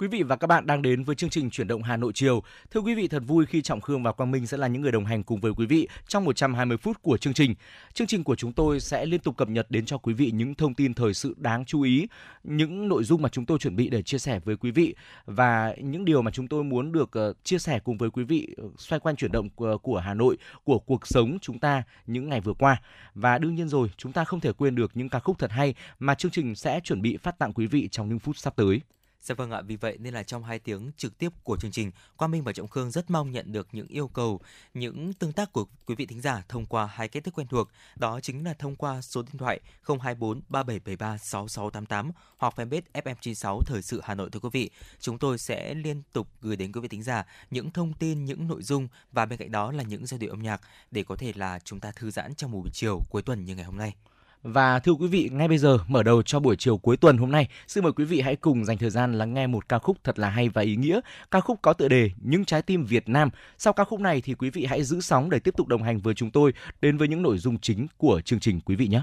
Quý vị và các bạn đang đến với chương trình Chuyển động Hà Nội chiều. Thưa quý vị, thật vui khi Trọng Khương và Quang Minh sẽ là những người đồng hành cùng với quý vị trong 120 phút của chương trình. Chương trình của chúng tôi sẽ liên tục cập nhật đến cho quý vị những thông tin thời sự đáng chú ý, những nội dung mà chúng tôi chuẩn bị để chia sẻ với quý vị và những điều mà chúng tôi muốn được ờ, chia sẻ cùng với quý vị ờ, xoay quanh chuyển động ờ, của Hà Nội, của cuộc sống chúng ta những ngày vừa qua. Và đương nhiên rồi, chúng ta không thể quên được những ca khúc thật hay mà chương trình sẽ chuẩn bị phát tặng quý vị trong những phút sắp tới. Dạ vâng ạ, vì vậy nên là trong hai tiếng trực tiếp của chương trình, Quang Minh và Trọng Khương rất mong nhận được những yêu cầu, những tương tác của quý vị thính giả thông qua hai cách thức quen thuộc, đó chính là thông qua số điện thoại 024 3773 6688 hoặc fanpage FM96 Thời sự Hà Nội thưa quý vị. Chúng tôi sẽ liên tục gửi đến quý vị thính giả những thông tin, những nội dung và bên cạnh đó là những giai điệu âm nhạc để có thể là chúng ta thư giãn trong buổi chiều cuối tuần như ngày hôm nay. Và thưa quý vị, ngay bây giờ mở đầu cho buổi chiều cuối tuần hôm nay, xin mời quý vị hãy cùng dành thời gian lắng nghe một ca khúc thật là hay và ý nghĩa. Ca khúc có tựa đề Những trái tim Việt Nam. Sau ca khúc này thì quý vị hãy giữ sóng để tiếp tục đồng hành với chúng tôi đến với những nội dung chính của chương trình quý vị nhé.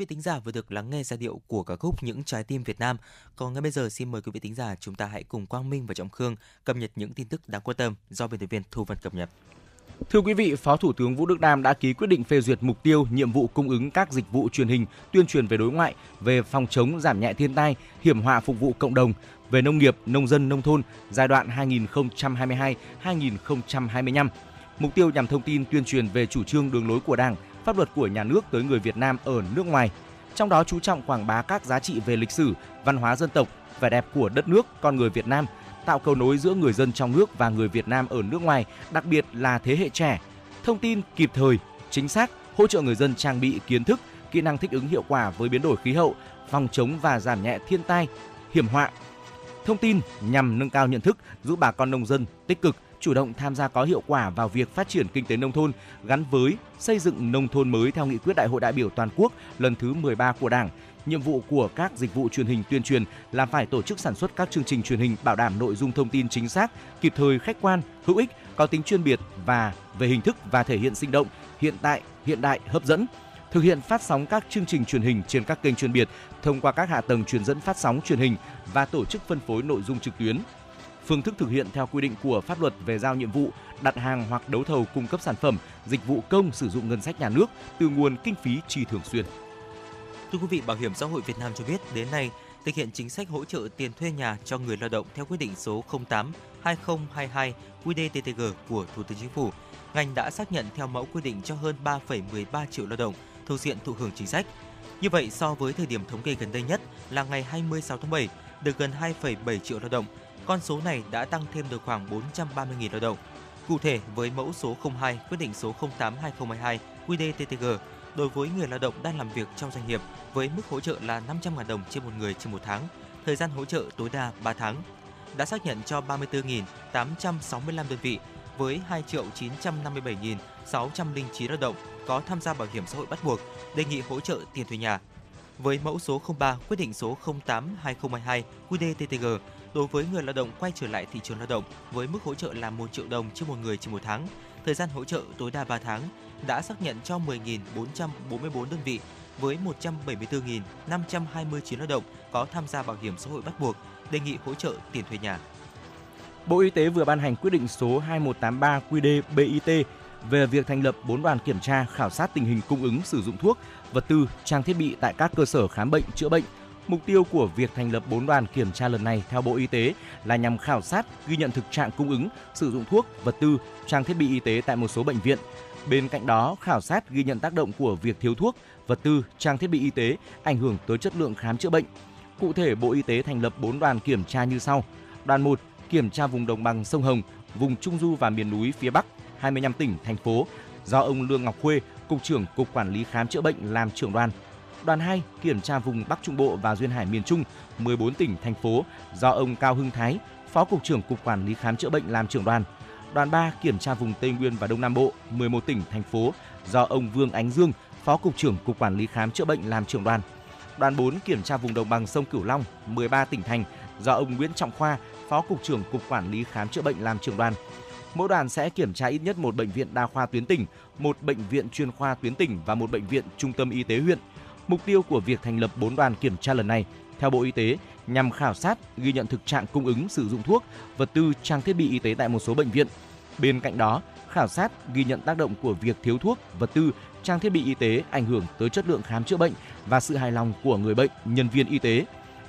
Vị thính giả vừa được lắng nghe giai điệu của ca khúc Những trái tim Việt Nam. Còn ngay bây giờ xin mời quý vị thính giả chúng ta hãy cùng Quang Minh và Trọng Khương cập nhật những tin tức đáng quan tâm do biên tập viên Thu Vân cập nhật. Thưa quý vị, Phó Thủ tướng Vũ Đức Đam đã ký quyết định phê duyệt mục tiêu, nhiệm vụ cung ứng các dịch vụ truyền hình, tuyên truyền về đối ngoại, về phòng chống giảm nhẹ thiên tai, hiểm họa phục vụ cộng đồng, về nông nghiệp, nông dân, nông thôn giai đoạn 2022-2025. Mục tiêu nhằm thông tin tuyên truyền về chủ trương đường lối của Đảng, pháp luật của nhà nước tới người Việt Nam ở nước ngoài. Trong đó chú trọng quảng bá các giá trị về lịch sử, văn hóa dân tộc, vẻ đẹp của đất nước, con người Việt Nam, tạo cầu nối giữa người dân trong nước và người Việt Nam ở nước ngoài, đặc biệt là thế hệ trẻ. Thông tin kịp thời, chính xác, hỗ trợ người dân trang bị kiến thức, kỹ năng thích ứng hiệu quả với biến đổi khí hậu, phòng chống và giảm nhẹ thiên tai, hiểm họa. Thông tin nhằm nâng cao nhận thức, giúp bà con nông dân tích cực chủ động tham gia có hiệu quả vào việc phát triển kinh tế nông thôn gắn với xây dựng nông thôn mới theo nghị quyết Đại hội đại biểu toàn quốc lần thứ 13 của Đảng. Nhiệm vụ của các dịch vụ truyền hình tuyên truyền là phải tổ chức sản xuất các chương trình truyền hình bảo đảm nội dung thông tin chính xác, kịp thời, khách quan, hữu ích, có tính chuyên biệt và về hình thức và thể hiện sinh động, hiện tại, hiện đại, hấp dẫn thực hiện phát sóng các chương trình truyền hình trên các kênh chuyên biệt thông qua các hạ tầng truyền dẫn phát sóng truyền hình và tổ chức phân phối nội dung trực tuyến phương thức thực hiện theo quy định của pháp luật về giao nhiệm vụ, đặt hàng hoặc đấu thầu cung cấp sản phẩm, dịch vụ công sử dụng ngân sách nhà nước từ nguồn kinh phí chi thường xuyên. Thưa quý vị, Bảo hiểm xã hội Việt Nam cho biết đến nay thực hiện chính sách hỗ trợ tiền thuê nhà cho người lao động theo quyết định số 08 2022 QĐ-TTG của Thủ tướng Chính phủ. Ngành đã xác nhận theo mẫu quy định cho hơn 3,13 triệu lao động thuộc diện thụ hưởng chính sách. Như vậy, so với thời điểm thống kê gần đây nhất là ngày 26 tháng 7, được gần 2,7 triệu lao động con số này đã tăng thêm được khoảng 430.000 lao động. Cụ thể, với mẫu số 02 quyết định số 08/2022 QDTTG đối với người lao động đang làm việc trong doanh nghiệp với mức hỗ trợ là 500.000 đồng trên một người trên một tháng, thời gian hỗ trợ tối đa 3 tháng. Đã xác nhận cho 34.865 đơn vị với 2.957.609 lao động có tham gia bảo hiểm xã hội bắt buộc, đề nghị hỗ trợ tiền thuê nhà. Với mẫu số 03 quyết định số 08/2022 QDTTG đối với người lao động quay trở lại thị trường lao động với mức hỗ trợ là 1 triệu đồng trên một người trên một tháng, thời gian hỗ trợ tối đa 3 tháng, đã xác nhận cho 10.444 đơn vị với 174.529 lao động có tham gia bảo hiểm xã hội bắt buộc, đề nghị hỗ trợ tiền thuê nhà. Bộ Y tế vừa ban hành quyết định số 2183 QĐ-BIT về việc thành lập 4 đoàn kiểm tra khảo sát tình hình cung ứng sử dụng thuốc, vật tư, trang thiết bị tại các cơ sở khám bệnh chữa bệnh Mục tiêu của việc thành lập 4 đoàn kiểm tra lần này theo Bộ Y tế là nhằm khảo sát, ghi nhận thực trạng cung ứng, sử dụng thuốc, vật tư, trang thiết bị y tế tại một số bệnh viện. Bên cạnh đó, khảo sát ghi nhận tác động của việc thiếu thuốc, vật tư, trang thiết bị y tế ảnh hưởng tới chất lượng khám chữa bệnh. Cụ thể, Bộ Y tế thành lập 4 đoàn kiểm tra như sau. Đoàn 1, kiểm tra vùng đồng bằng sông Hồng, vùng Trung Du và miền núi phía Bắc, 25 tỉnh, thành phố, do ông Lương Ngọc Khuê, Cục trưởng Cục Quản lý Khám chữa bệnh làm trưởng đoàn. Đoàn 2 kiểm tra vùng Bắc Trung Bộ và duyên hải miền Trung, 14 tỉnh thành phố do ông Cao Hưng Thái, Phó cục trưởng Cục Quản lý khám chữa bệnh làm trưởng đoàn. Đoàn 3 kiểm tra vùng Tây Nguyên và Đông Nam Bộ, 11 tỉnh thành phố do ông Vương Ánh Dương, Phó cục trưởng Cục Quản lý khám chữa bệnh làm trưởng đoàn. Đoàn 4 kiểm tra vùng đồng bằng sông Cửu Long, 13 tỉnh thành do ông Nguyễn Trọng Khoa, Phó cục trưởng Cục Quản lý khám chữa bệnh làm trưởng đoàn. Mỗi đoàn sẽ kiểm tra ít nhất một bệnh viện đa khoa tuyến tỉnh, một bệnh viện chuyên khoa tuyến tỉnh và một bệnh viện trung tâm y tế huyện. Mục tiêu của việc thành lập 4 đoàn kiểm tra lần này, theo Bộ Y tế, nhằm khảo sát, ghi nhận thực trạng cung ứng sử dụng thuốc, vật tư, trang thiết bị y tế tại một số bệnh viện. Bên cạnh đó, khảo sát, ghi nhận tác động của việc thiếu thuốc, vật tư, trang thiết bị y tế ảnh hưởng tới chất lượng khám chữa bệnh và sự hài lòng của người bệnh, nhân viên y tế.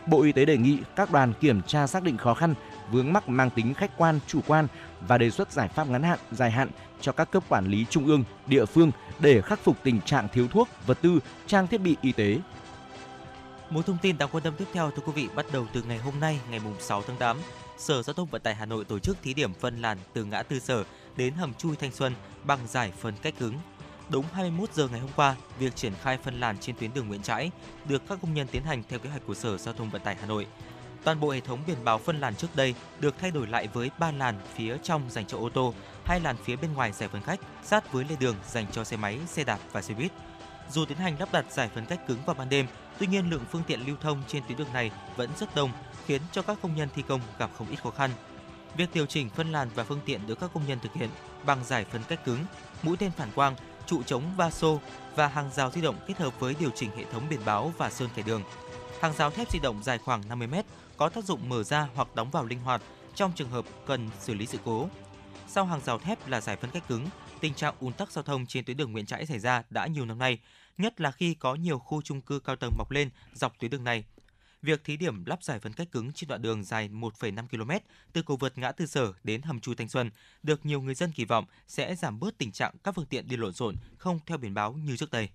Bộ Y tế đề nghị các đoàn kiểm tra xác định khó khăn, vướng mắc mang tính khách quan, chủ quan và đề xuất giải pháp ngắn hạn, dài hạn cho các cấp quản lý trung ương, địa phương để khắc phục tình trạng thiếu thuốc, vật tư, trang thiết bị y tế. Một thông tin đáng quan tâm tiếp theo thưa quý vị, bắt đầu từ ngày hôm nay, ngày 6 tháng 8, Sở Giao thông Vận tải Hà Nội tổ chức thí điểm phân làn từ ngã tư Sở đến hầm chui Thanh Xuân bằng giải phân cách cứng. Đúng 21 giờ ngày hôm qua, việc triển khai phân làn trên tuyến đường Nguyễn Trãi được các công nhân tiến hành theo kế hoạch của Sở Giao thông Vận tải Hà Nội. Toàn bộ hệ thống biển báo phân làn trước đây được thay đổi lại với 3 làn phía trong dành cho ô tô, hai làn phía bên ngoài giải phân cách sát với lề đường dành cho xe máy, xe đạp và xe buýt. Dù tiến hành lắp đặt giải phân cách cứng vào ban đêm, tuy nhiên lượng phương tiện lưu thông trên tuyến đường này vẫn rất đông, khiến cho các công nhân thi công gặp không ít khó khăn. Việc điều chỉnh phân làn và phương tiện được các công nhân thực hiện bằng giải phân cách cứng, mũi tên phản quang, trụ chống va xô và hàng rào di động kết hợp với điều chỉnh hệ thống biển báo và sơn kẻ đường. Hàng rào thép di động dài khoảng 50 m có tác dụng mở ra hoặc đóng vào linh hoạt trong trường hợp cần xử lý sự cố. Sau hàng rào thép là giải phân cách cứng, tình trạng ùn tắc giao thông trên tuyến đường Nguyễn Trãi xảy ra đã nhiều năm nay, nhất là khi có nhiều khu chung cư cao tầng mọc lên dọc tuyến đường này. Việc thí điểm lắp giải phân cách cứng trên đoạn đường dài 1,5 km từ cầu vượt ngã tư sở đến hầm chui Thanh Xuân được nhiều người dân kỳ vọng sẽ giảm bớt tình trạng các phương tiện đi lộn xộn không theo biển báo như trước đây.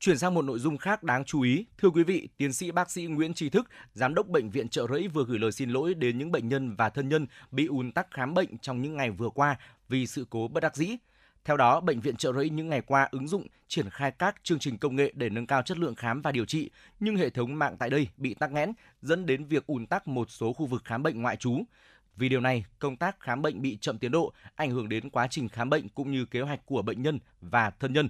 Chuyển sang một nội dung khác đáng chú ý, thưa quý vị, tiến sĩ bác sĩ Nguyễn Tri Thức, giám đốc bệnh viện Trợ Rẫy vừa gửi lời xin lỗi đến những bệnh nhân và thân nhân bị ùn tắc khám bệnh trong những ngày vừa qua vì sự cố bất đắc dĩ. Theo đó, bệnh viện Trợ Rẫy những ngày qua ứng dụng triển khai các chương trình công nghệ để nâng cao chất lượng khám và điều trị, nhưng hệ thống mạng tại đây bị tắc nghẽn, dẫn đến việc ùn tắc một số khu vực khám bệnh ngoại trú. Vì điều này, công tác khám bệnh bị chậm tiến độ, ảnh hưởng đến quá trình khám bệnh cũng như kế hoạch của bệnh nhân và thân nhân.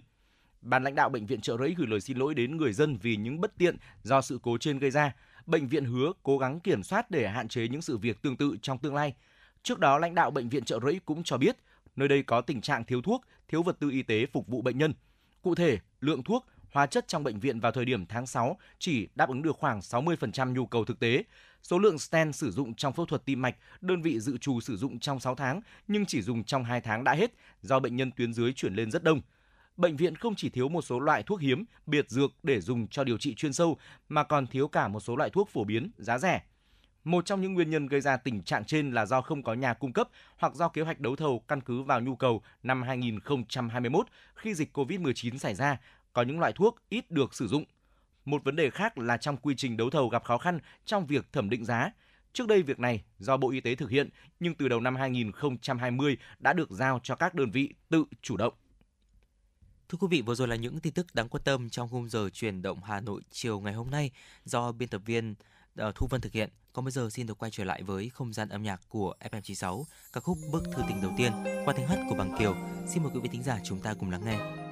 Ban lãnh đạo bệnh viện Trợ Rẫy gửi lời xin lỗi đến người dân vì những bất tiện do sự cố trên gây ra. Bệnh viện hứa cố gắng kiểm soát để hạn chế những sự việc tương tự trong tương lai. Trước đó, lãnh đạo bệnh viện Trợ Rẫy cũng cho biết, nơi đây có tình trạng thiếu thuốc, thiếu vật tư y tế phục vụ bệnh nhân. Cụ thể, lượng thuốc, hóa chất trong bệnh viện vào thời điểm tháng 6 chỉ đáp ứng được khoảng 60% nhu cầu thực tế. Số lượng stent sử dụng trong phẫu thuật tim mạch, đơn vị dự trù sử dụng trong 6 tháng nhưng chỉ dùng trong 2 tháng đã hết do bệnh nhân tuyến dưới chuyển lên rất đông bệnh viện không chỉ thiếu một số loại thuốc hiếm, biệt dược để dùng cho điều trị chuyên sâu mà còn thiếu cả một số loại thuốc phổ biến, giá rẻ. Một trong những nguyên nhân gây ra tình trạng trên là do không có nhà cung cấp hoặc do kế hoạch đấu thầu căn cứ vào nhu cầu năm 2021 khi dịch COVID-19 xảy ra, có những loại thuốc ít được sử dụng. Một vấn đề khác là trong quy trình đấu thầu gặp khó khăn trong việc thẩm định giá. Trước đây việc này do Bộ Y tế thực hiện, nhưng từ đầu năm 2020 đã được giao cho các đơn vị tự chủ động. Thưa quý vị, vừa rồi là những tin tức đáng quan tâm trong khung giờ chuyển động Hà Nội chiều ngày hôm nay do biên tập viên uh, Thu Vân thực hiện. Còn bây giờ xin được quay trở lại với không gian âm nhạc của FM96, ca khúc Bức thư tình đầu tiên qua tiếng hát của Bằng Kiều. Xin mời quý vị thính giả chúng ta cùng lắng nghe.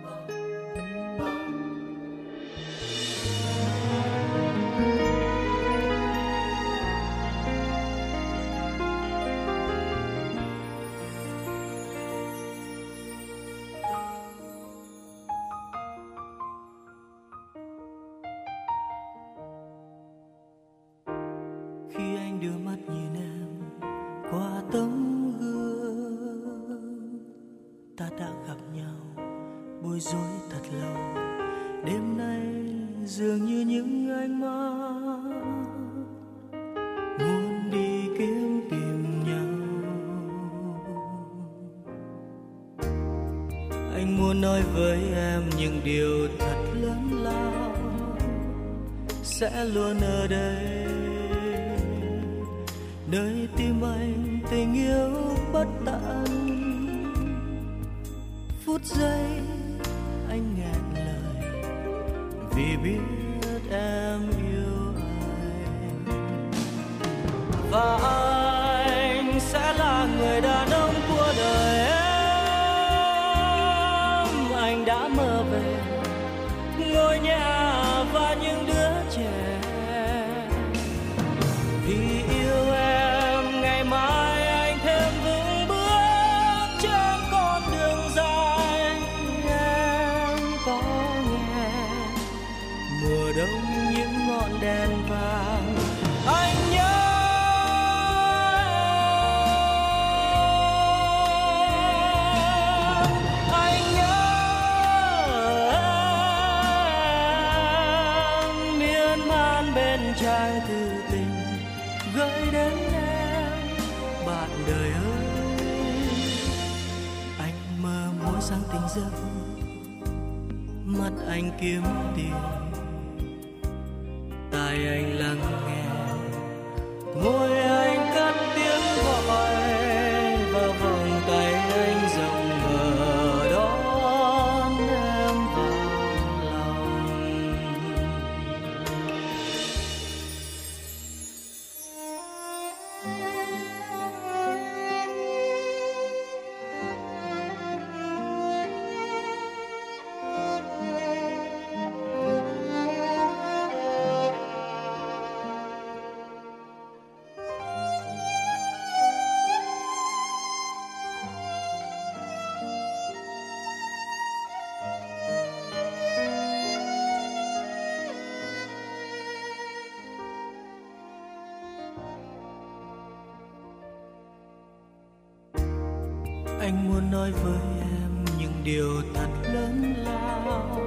Anh muốn nói với em những điều thật lớn lao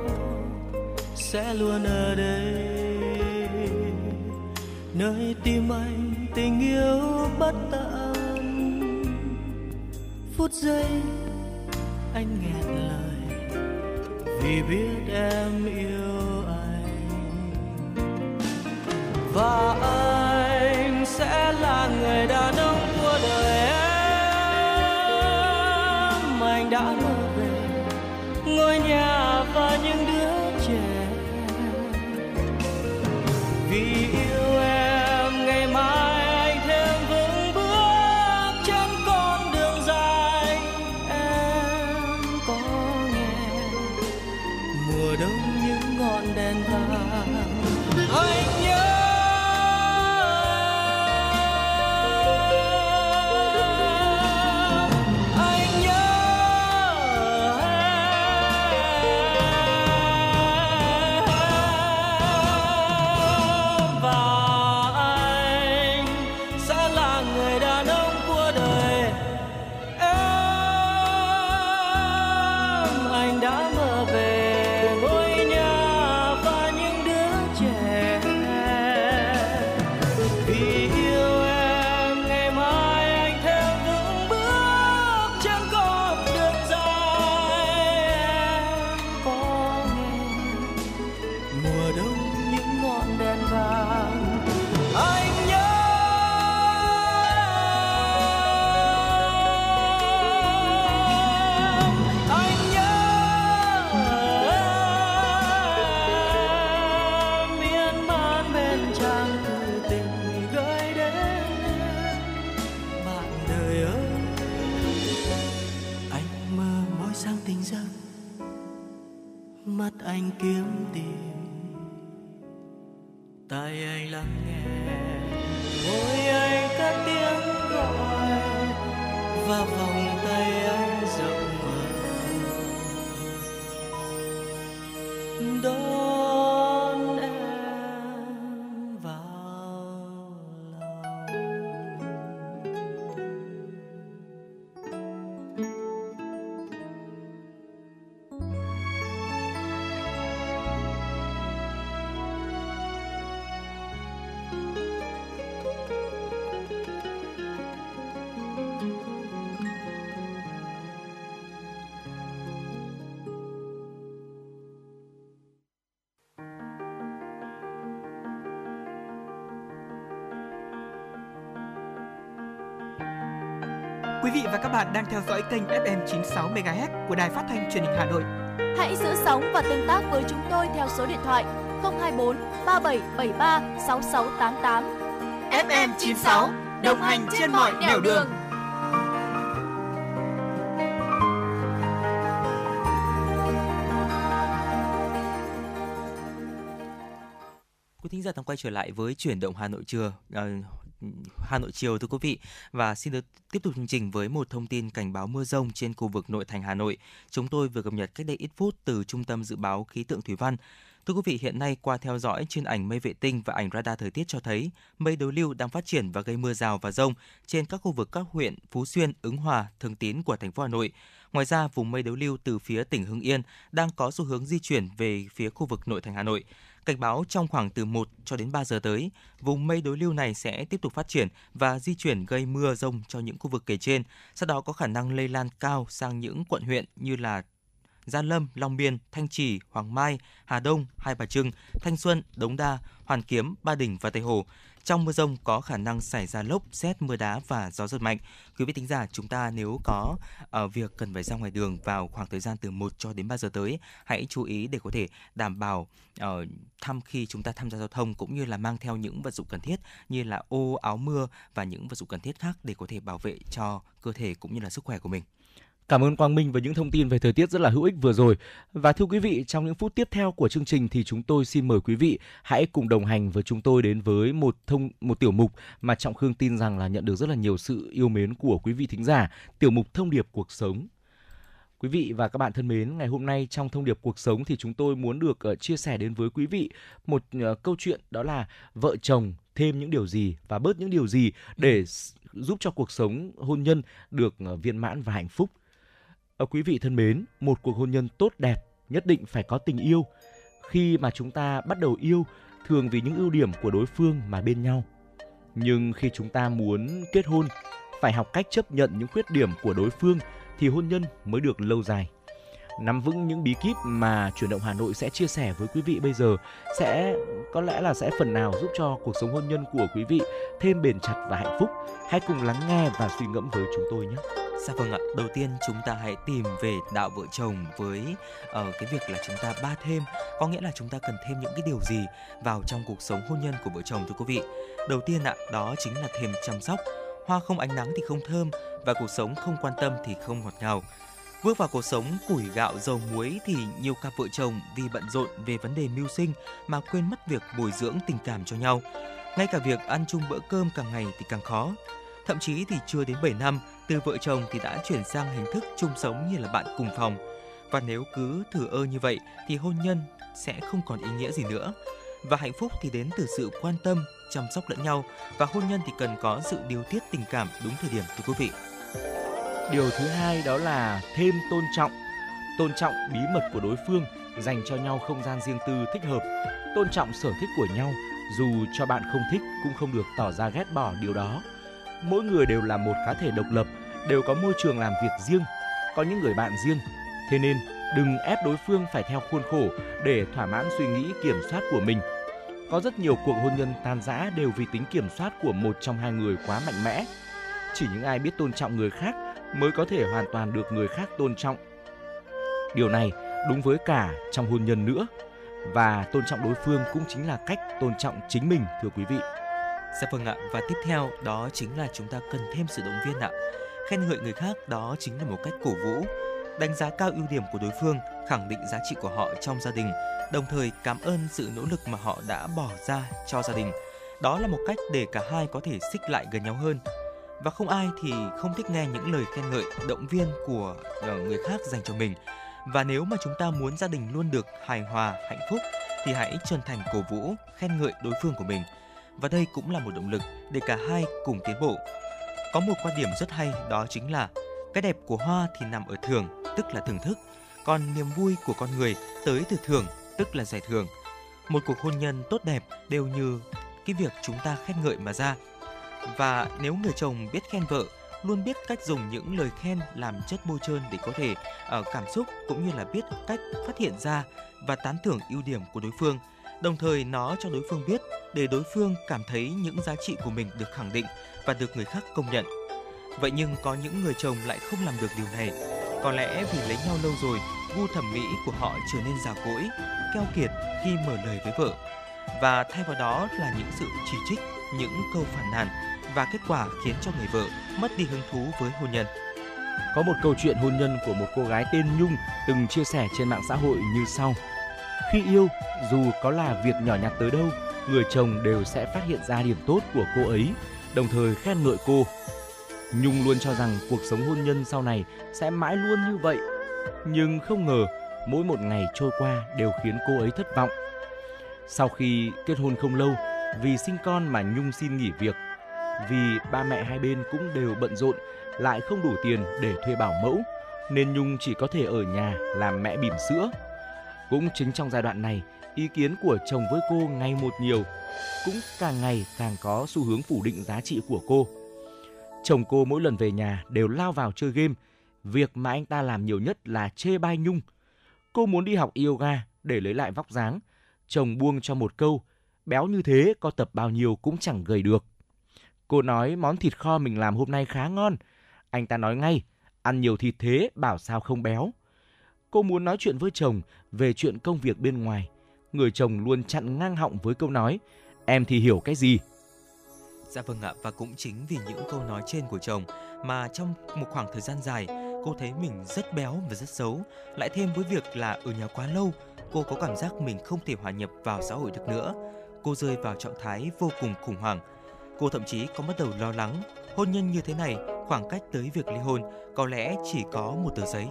sẽ luôn ở đây. Nơi tim anh tình yêu bất tận. Phút giây anh nghẹn lời vì biết em yêu anh. Và anh sẽ là người đàn ông các bạn đang theo dõi kênh FM 96 MHz của đài phát thanh truyền hình Hà Nội. Hãy giữ sóng và tương tác với chúng tôi theo số điện thoại 024 3773 6688. FM 96 đồng hành trên mọi nẻo đường. Quý thính giả đang quay trở lại với chuyển động Hà Nội trưa. ờ, Hà Nội chiều thưa quý vị và xin được tiếp tục chương trình với một thông tin cảnh báo mưa rông trên khu vực nội thành Hà Nội. Chúng tôi vừa cập nhật cách đây ít phút từ Trung tâm Dự báo Khí tượng Thủy văn. Thưa quý vị, hiện nay qua theo dõi trên ảnh mây vệ tinh và ảnh radar thời tiết cho thấy mây đối lưu đang phát triển và gây mưa rào và rông trên các khu vực các huyện Phú Xuyên, Ứng Hòa, Thường Tín của thành phố Hà Nội. Ngoài ra, vùng mây đối lưu từ phía tỉnh Hưng Yên đang có xu hướng di chuyển về phía khu vực nội thành Hà Nội. Cảnh báo trong khoảng từ 1 cho đến 3 giờ tới, vùng mây đối lưu này sẽ tiếp tục phát triển và di chuyển gây mưa rông cho những khu vực kể trên, sau đó có khả năng lây lan cao sang những quận huyện như là Gia Lâm, Long Biên, Thanh Trì, Hoàng Mai, Hà Đông, Hai Bà Trưng, Thanh Xuân, Đống Đa, Hoàn Kiếm, Ba Đình và Tây Hồ. Trong mưa rông có khả năng xảy ra lốc, xét, mưa đá và gió giật mạnh. Quý vị thính giả, chúng ta nếu có ở việc cần phải ra ngoài đường vào khoảng thời gian từ 1 cho đến 3 giờ tới, hãy chú ý để có thể đảm bảo uh, thăm khi chúng ta tham gia giao thông cũng như là mang theo những vật dụng cần thiết như là ô, áo mưa và những vật dụng cần thiết khác để có thể bảo vệ cho cơ thể cũng như là sức khỏe của mình. Cảm ơn Quang Minh với những thông tin về thời tiết rất là hữu ích vừa rồi. Và thưa quý vị, trong những phút tiếp theo của chương trình thì chúng tôi xin mời quý vị hãy cùng đồng hành với chúng tôi đến với một thông một tiểu mục mà Trọng Khương tin rằng là nhận được rất là nhiều sự yêu mến của quý vị thính giả, tiểu mục thông điệp cuộc sống. Quý vị và các bạn thân mến, ngày hôm nay trong thông điệp cuộc sống thì chúng tôi muốn được uh, chia sẻ đến với quý vị một uh, câu chuyện đó là vợ chồng thêm những điều gì và bớt những điều gì để giúp cho cuộc sống hôn nhân được uh, viên mãn và hạnh phúc. Ở quý vị thân mến, một cuộc hôn nhân tốt đẹp nhất định phải có tình yêu. Khi mà chúng ta bắt đầu yêu, thường vì những ưu điểm của đối phương mà bên nhau. Nhưng khi chúng ta muốn kết hôn, phải học cách chấp nhận những khuyết điểm của đối phương thì hôn nhân mới được lâu dài nắm vững những bí kíp mà chuyển động Hà Nội sẽ chia sẻ với quý vị bây giờ sẽ có lẽ là sẽ phần nào giúp cho cuộc sống hôn nhân của quý vị thêm bền chặt và hạnh phúc. Hãy cùng lắng nghe và suy ngẫm với chúng tôi nhé. Dạ vâng ạ, đầu tiên chúng ta hãy tìm về đạo vợ chồng với uh, cái việc là chúng ta ba thêm, có nghĩa là chúng ta cần thêm những cái điều gì vào trong cuộc sống hôn nhân của vợ chồng thưa quý vị. Đầu tiên ạ, đó chính là thêm chăm sóc. Hoa không ánh nắng thì không thơm và cuộc sống không quan tâm thì không ngọt ngào. Bước vào cuộc sống củi gạo dầu muối thì nhiều cặp vợ chồng vì bận rộn về vấn đề mưu sinh mà quên mất việc bồi dưỡng tình cảm cho nhau. Ngay cả việc ăn chung bữa cơm càng ngày thì càng khó. Thậm chí thì chưa đến 7 năm, từ vợ chồng thì đã chuyển sang hình thức chung sống như là bạn cùng phòng. Và nếu cứ thử ơ như vậy thì hôn nhân sẽ không còn ý nghĩa gì nữa. Và hạnh phúc thì đến từ sự quan tâm, chăm sóc lẫn nhau và hôn nhân thì cần có sự điều tiết tình cảm đúng thời điểm thưa quý vị. Điều thứ hai đó là thêm tôn trọng. Tôn trọng bí mật của đối phương, dành cho nhau không gian riêng tư thích hợp, tôn trọng sở thích của nhau, dù cho bạn không thích cũng không được tỏ ra ghét bỏ điều đó. Mỗi người đều là một cá thể độc lập, đều có môi trường làm việc riêng, có những người bạn riêng. Thế nên, đừng ép đối phương phải theo khuôn khổ để thỏa mãn suy nghĩ kiểm soát của mình. Có rất nhiều cuộc hôn nhân tan rã đều vì tính kiểm soát của một trong hai người quá mạnh mẽ. Chỉ những ai biết tôn trọng người khác mới có thể hoàn toàn được người khác tôn trọng. Điều này đúng với cả trong hôn nhân nữa và tôn trọng đối phương cũng chính là cách tôn trọng chính mình thưa quý vị. Dạ vâng ạ, và tiếp theo đó chính là chúng ta cần thêm sự động viên ạ. Khen ngợi người khác đó chính là một cách cổ vũ, đánh giá cao ưu điểm của đối phương, khẳng định giá trị của họ trong gia đình, đồng thời cảm ơn sự nỗ lực mà họ đã bỏ ra cho gia đình. Đó là một cách để cả hai có thể xích lại gần nhau hơn và không ai thì không thích nghe những lời khen ngợi động viên của ờ, người khác dành cho mình và nếu mà chúng ta muốn gia đình luôn được hài hòa hạnh phúc thì hãy chân thành cổ vũ khen ngợi đối phương của mình và đây cũng là một động lực để cả hai cùng tiến bộ. Có một quan điểm rất hay đó chính là cái đẹp của hoa thì nằm ở thường tức là thưởng thức còn niềm vui của con người tới từ thưởng tức là giải thưởng. Một cuộc hôn nhân tốt đẹp đều như cái việc chúng ta khen ngợi mà ra. Và nếu người chồng biết khen vợ, luôn biết cách dùng những lời khen làm chất bôi trơn để có thể uh, cảm xúc cũng như là biết cách phát hiện ra và tán thưởng ưu điểm của đối phương, đồng thời nó cho đối phương biết để đối phương cảm thấy những giá trị của mình được khẳng định và được người khác công nhận. Vậy nhưng có những người chồng lại không làm được điều này. Có lẽ vì lấy nhau lâu rồi, gu thẩm mỹ của họ trở nên già cỗi, keo kiệt khi mở lời với vợ. Và thay vào đó là những sự chỉ trích, những câu phản nàn và kết quả khiến cho người vợ mất đi hứng thú với hôn nhân. Có một câu chuyện hôn nhân của một cô gái tên Nhung từng chia sẻ trên mạng xã hội như sau. Khi yêu, dù có là việc nhỏ nhặt tới đâu, người chồng đều sẽ phát hiện ra điểm tốt của cô ấy, đồng thời khen ngợi cô. Nhung luôn cho rằng cuộc sống hôn nhân sau này sẽ mãi luôn như vậy, nhưng không ngờ mỗi một ngày trôi qua đều khiến cô ấy thất vọng. Sau khi kết hôn không lâu, vì sinh con mà Nhung xin nghỉ việc vì ba mẹ hai bên cũng đều bận rộn, lại không đủ tiền để thuê bảo mẫu, nên Nhung chỉ có thể ở nhà làm mẹ bỉm sữa. Cũng chính trong giai đoạn này, ý kiến của chồng với cô ngày một nhiều, cũng càng ngày càng có xu hướng phủ định giá trị của cô. Chồng cô mỗi lần về nhà đều lao vào chơi game, việc mà anh ta làm nhiều nhất là chê bai Nhung. Cô muốn đi học yoga để lấy lại vóc dáng, chồng buông cho một câu, béo như thế có tập bao nhiêu cũng chẳng gầy được. Cô nói món thịt kho mình làm hôm nay khá ngon. Anh ta nói ngay, ăn nhiều thịt thế bảo sao không béo. Cô muốn nói chuyện với chồng về chuyện công việc bên ngoài. Người chồng luôn chặn ngang họng với câu nói, em thì hiểu cái gì. Dạ vâng ạ, và cũng chính vì những câu nói trên của chồng mà trong một khoảng thời gian dài, cô thấy mình rất béo và rất xấu. Lại thêm với việc là ở nhà quá lâu, cô có cảm giác mình không thể hòa nhập vào xã hội được nữa. Cô rơi vào trạng thái vô cùng khủng hoảng, Cô thậm chí có bắt đầu lo lắng, hôn nhân như thế này, khoảng cách tới việc ly hôn có lẽ chỉ có một tờ giấy.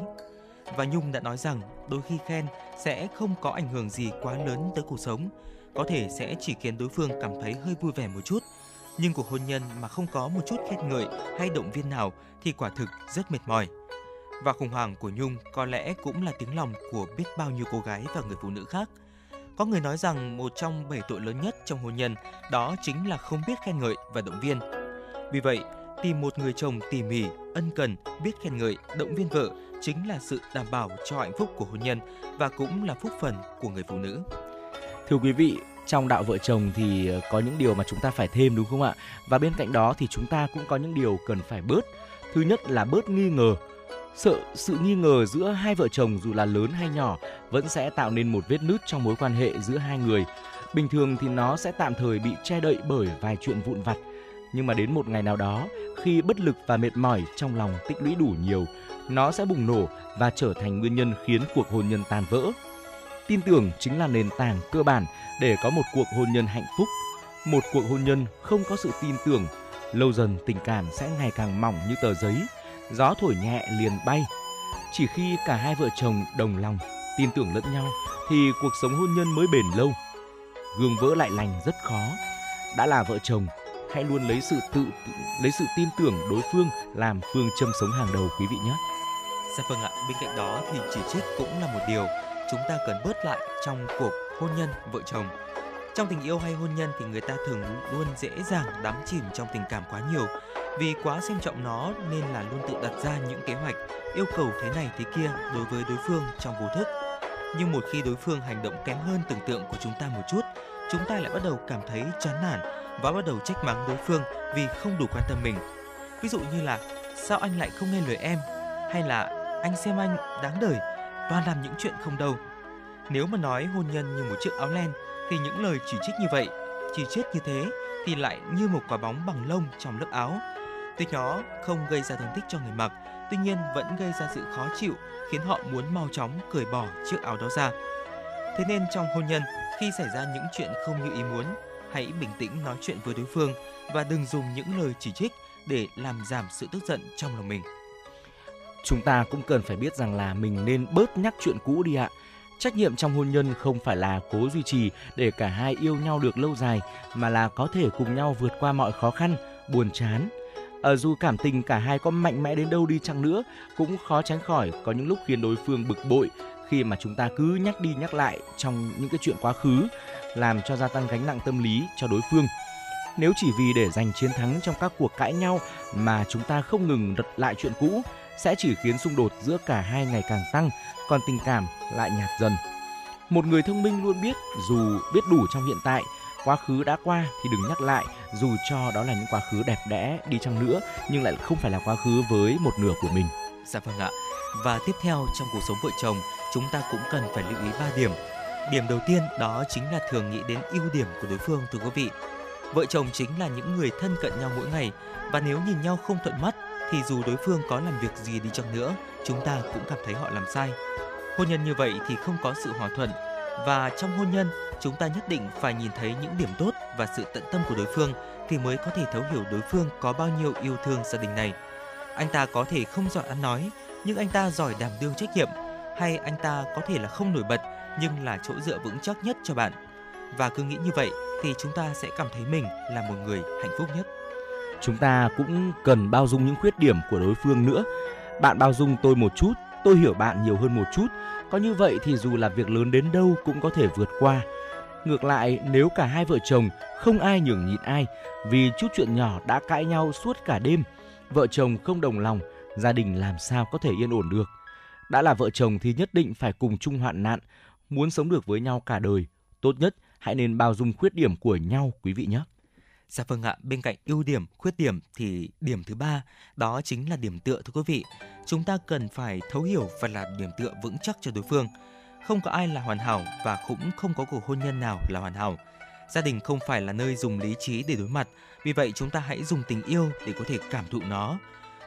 Và Nhung đã nói rằng đôi khi khen sẽ không có ảnh hưởng gì quá lớn tới cuộc sống, có thể sẽ chỉ khiến đối phương cảm thấy hơi vui vẻ một chút. Nhưng cuộc hôn nhân mà không có một chút khen ngợi hay động viên nào thì quả thực rất mệt mỏi. Và khủng hoảng của Nhung có lẽ cũng là tiếng lòng của biết bao nhiêu cô gái và người phụ nữ khác. Có người nói rằng một trong bảy tội lớn nhất trong hôn nhân đó chính là không biết khen ngợi và động viên. Vì vậy, tìm một người chồng tỉ mỉ, ân cần, biết khen ngợi, động viên vợ chính là sự đảm bảo cho hạnh phúc của hôn nhân và cũng là phúc phần của người phụ nữ. Thưa quý vị, trong đạo vợ chồng thì ờ, có những điều mà chúng ta phải thêm đúng không ạ? Và bên cạnh đó thì chúng ta cũng có những điều cần phải bớt. Thứ nhất là bớt nghi ngờ. Sợ sự nghi ngờ giữa hai vợ chồng dù là lớn hay nhỏ vẫn sẽ tạo nên một vết nứt trong mối quan hệ giữa hai người. Bình thường thì nó sẽ tạm thời bị che đậy bởi vài chuyện vụn vặt. Nhưng mà đến một ngày nào đó, khi bất lực và mệt mỏi trong lòng tích lũy đủ nhiều, nó sẽ bùng nổ và trở thành nguyên nhân khiến cuộc hôn nhân tan vỡ. Tin tưởng chính là nền tảng cơ bản để có một cuộc hôn nhân hạnh phúc. Một cuộc hôn nhân không có sự tin tưởng, lâu dần tình cảm sẽ ngày càng mỏng như tờ giấy, gió thổi nhẹ liền bay. Chỉ khi cả hai vợ chồng đồng lòng, tin tưởng lẫn nhau thì cuộc sống hôn nhân mới bền lâu. Gương vỡ lại lành rất khó. Đã là vợ chồng, hãy luôn lấy sự tự lấy sự tin tưởng đối phương làm phương châm sống hàng đầu quý vị nhé. Dạ vâng ạ, bên cạnh đó thì chỉ trích cũng là một điều chúng ta cần bớt lại trong cuộc hôn nhân vợ chồng. Trong tình yêu hay hôn nhân thì người ta thường luôn dễ dàng đắm chìm trong tình cảm quá nhiều. Vì quá xem trọng nó nên là luôn tự đặt ra những kế hoạch, yêu cầu thế này thế kia đối với đối phương trong vô thức. Nhưng một khi đối phương hành động kém hơn tưởng tượng của chúng ta một chút, chúng ta lại bắt đầu cảm thấy chán nản và bắt đầu trách mắng đối phương vì không đủ quan tâm mình. Ví dụ như là sao anh lại không nghe lời em hay là anh xem anh đáng đời toàn làm những chuyện không đâu. Nếu mà nói hôn nhân như một chiếc áo len thì những lời chỉ trích như vậy, chỉ trích như thế thì lại như một quả bóng bằng lông trong lớp áo. Tuy nó không gây ra thương tích cho người mặc, tuy nhiên vẫn gây ra sự khó chịu khiến họ muốn mau chóng cởi bỏ chiếc áo đó ra. Thế nên trong hôn nhân, khi xảy ra những chuyện không như ý muốn, hãy bình tĩnh nói chuyện với đối phương và đừng dùng những lời chỉ trích để làm giảm sự tức giận trong lòng mình. Chúng ta cũng cần phải biết rằng là mình nên bớt nhắc chuyện cũ đi ạ. Trách nhiệm trong hôn nhân không phải là cố duy trì để cả hai yêu nhau được lâu dài mà là có thể cùng nhau vượt qua mọi khó khăn, buồn chán. Ở dù cảm tình cả hai có mạnh mẽ đến đâu đi chăng nữa cũng khó tránh khỏi có những lúc khiến đối phương bực bội khi mà chúng ta cứ nhắc đi nhắc lại trong những cái chuyện quá khứ làm cho gia tăng gánh nặng tâm lý cho đối phương. Nếu chỉ vì để giành chiến thắng trong các cuộc cãi nhau mà chúng ta không ngừng lật lại chuyện cũ sẽ chỉ khiến xung đột giữa cả hai ngày càng tăng, còn tình cảm lại nhạt dần. Một người thông minh luôn biết dù biết đủ trong hiện tại, quá khứ đã qua thì đừng nhắc lại dù cho đó là những quá khứ đẹp đẽ đi chăng nữa nhưng lại không phải là quá khứ với một nửa của mình. Dạ vâng ạ. Và tiếp theo trong cuộc sống vợ chồng, chúng ta cũng cần phải lưu ý 3 điểm. Điểm đầu tiên đó chính là thường nghĩ đến ưu điểm của đối phương thưa quý vị. Vợ chồng chính là những người thân cận nhau mỗi ngày và nếu nhìn nhau không thuận mắt thì dù đối phương có làm việc gì đi chăng nữa, chúng ta cũng cảm thấy họ làm sai. Hôn nhân như vậy thì không có sự hòa thuận và trong hôn nhân chúng ta nhất định phải nhìn thấy những điểm tốt và sự tận tâm của đối phương thì mới có thể thấu hiểu đối phương có bao nhiêu yêu thương gia đình này. Anh ta có thể không giỏi ăn nói, nhưng anh ta giỏi đảm đương trách nhiệm, hay anh ta có thể là không nổi bật nhưng là chỗ dựa vững chắc nhất cho bạn. Và cứ nghĩ như vậy thì chúng ta sẽ cảm thấy mình là một người hạnh phúc nhất chúng ta cũng cần bao dung những khuyết điểm của đối phương nữa. Bạn bao dung tôi một chút, tôi hiểu bạn nhiều hơn một chút. Có như vậy thì dù là việc lớn đến đâu cũng có thể vượt qua. Ngược lại, nếu cả hai vợ chồng không ai nhường nhịn ai vì chút chuyện nhỏ đã cãi nhau suốt cả đêm, vợ chồng không đồng lòng, gia đình làm sao có thể yên ổn được. Đã là vợ chồng thì nhất định phải cùng chung hoạn nạn, muốn sống được với nhau cả đời. Tốt nhất hãy nên bao dung khuyết điểm của nhau quý vị nhé. Dạ vâng ạ, bên cạnh ưu điểm, khuyết điểm thì điểm thứ ba đó chính là điểm tựa thưa quý vị. Chúng ta cần phải thấu hiểu và là điểm tựa vững chắc cho đối phương. Không có ai là hoàn hảo và cũng không có cuộc hôn nhân nào là hoàn hảo. Gia đình không phải là nơi dùng lý trí để đối mặt, vì vậy chúng ta hãy dùng tình yêu để có thể cảm thụ nó.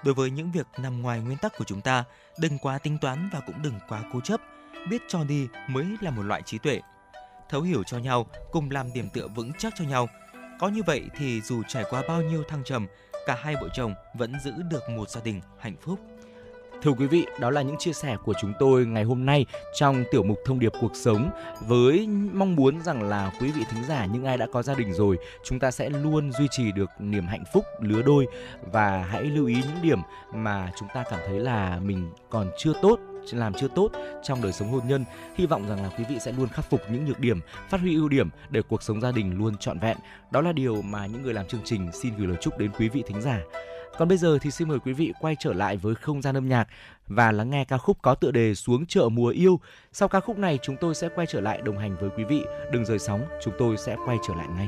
Đối với những việc nằm ngoài nguyên tắc của chúng ta, đừng quá tính toán và cũng đừng quá cố chấp. Biết cho đi mới là một loại trí tuệ. Thấu hiểu cho nhau, cùng làm điểm tựa vững chắc cho nhau – có như vậy thì dù trải qua bao nhiêu thăng trầm, cả hai vợ chồng vẫn giữ được một gia đình hạnh phúc. Thưa quý vị, đó là những chia sẻ của chúng tôi ngày hôm nay trong tiểu mục thông điệp cuộc sống. Với mong muốn rằng là quý vị thính giả những ai đã có gia đình rồi, chúng ta sẽ luôn duy trì được niềm hạnh phúc lứa đôi. Và hãy lưu ý những điểm mà chúng ta cảm thấy là mình còn chưa tốt làm chưa tốt trong đời sống hôn nhân. Hy vọng rằng là quý vị sẽ luôn khắc phục những nhược điểm, phát huy ưu điểm để cuộc sống gia đình luôn trọn vẹn. Đó là điều mà những người làm chương trình xin gửi lời chúc đến quý vị thính giả. Còn bây giờ thì xin mời quý vị quay trở lại với không gian âm nhạc và lắng nghe ca khúc có tựa đề Xuống chợ mùa yêu. Sau ca khúc này chúng tôi sẽ quay trở lại đồng hành với quý vị. Đừng rời sóng, chúng tôi sẽ quay trở lại ngay.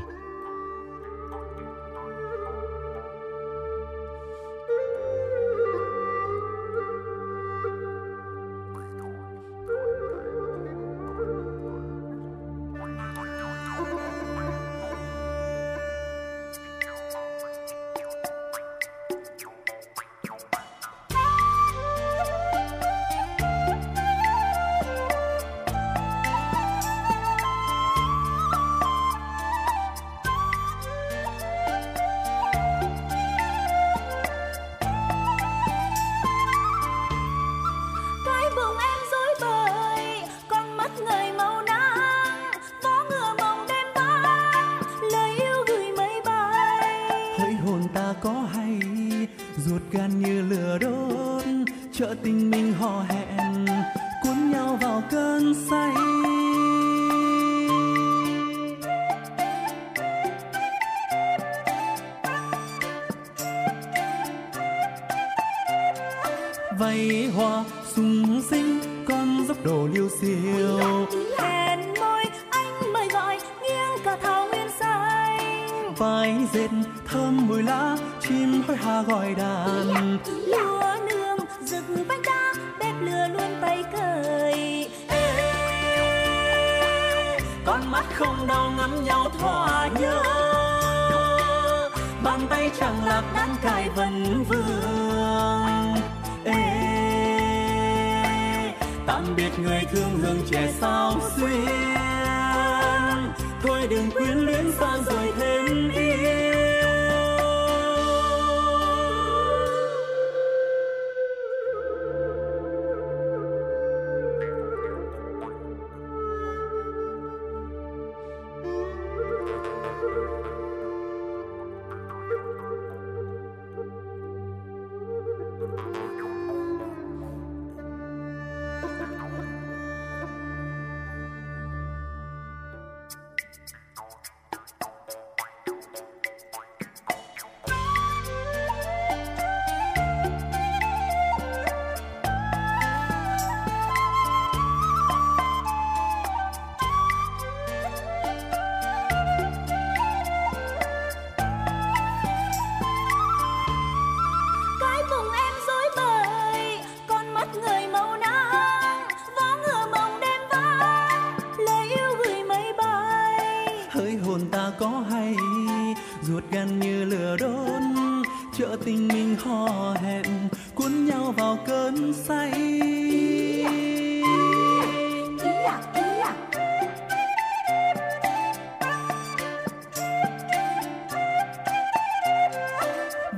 Vào cơn say.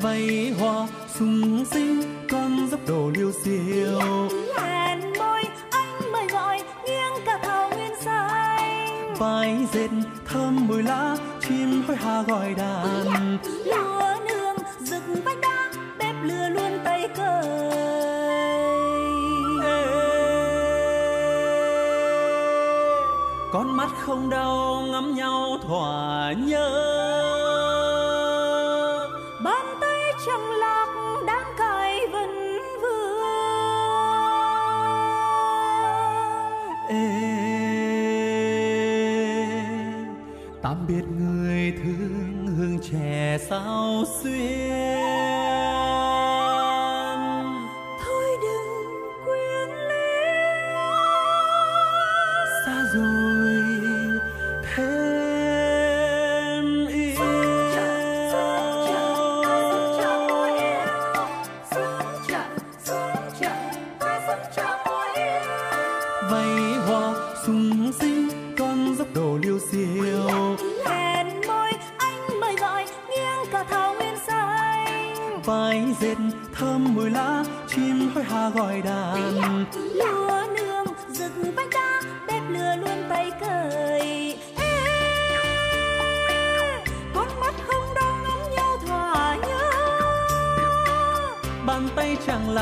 Vây hoa sung sinh con dốc đổ liêu xiêu. Hẹn môi anh mời gọi nghiêng cả thảo nguyên xanh. Vai dệt thơm mùi lá chim hối hà gọi đàn không đau ngắm nhau thỏa nhớ. Bàn tay chẳng lạc đang cài vần vương. Ê, tạm biệt người thương hương trẻ sao xuyên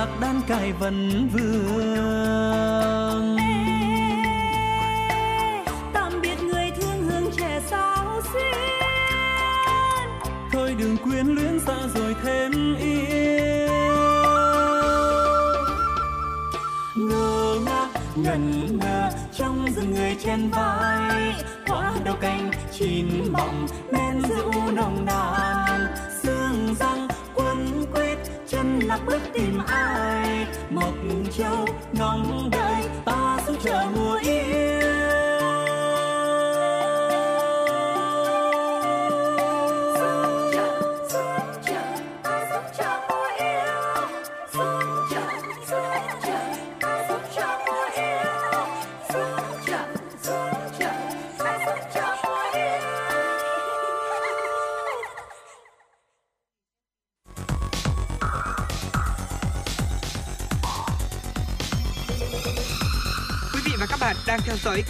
lạc đan cài vần vương. Ê, tạm biệt người thương hương trẻ sao xuyên. Thôi đừng quyến luyến xa rồi thêm yêu. Ngơ ngác ngẩn ngơ trong rừng người trên vai. Hoa đầu cành chín mọng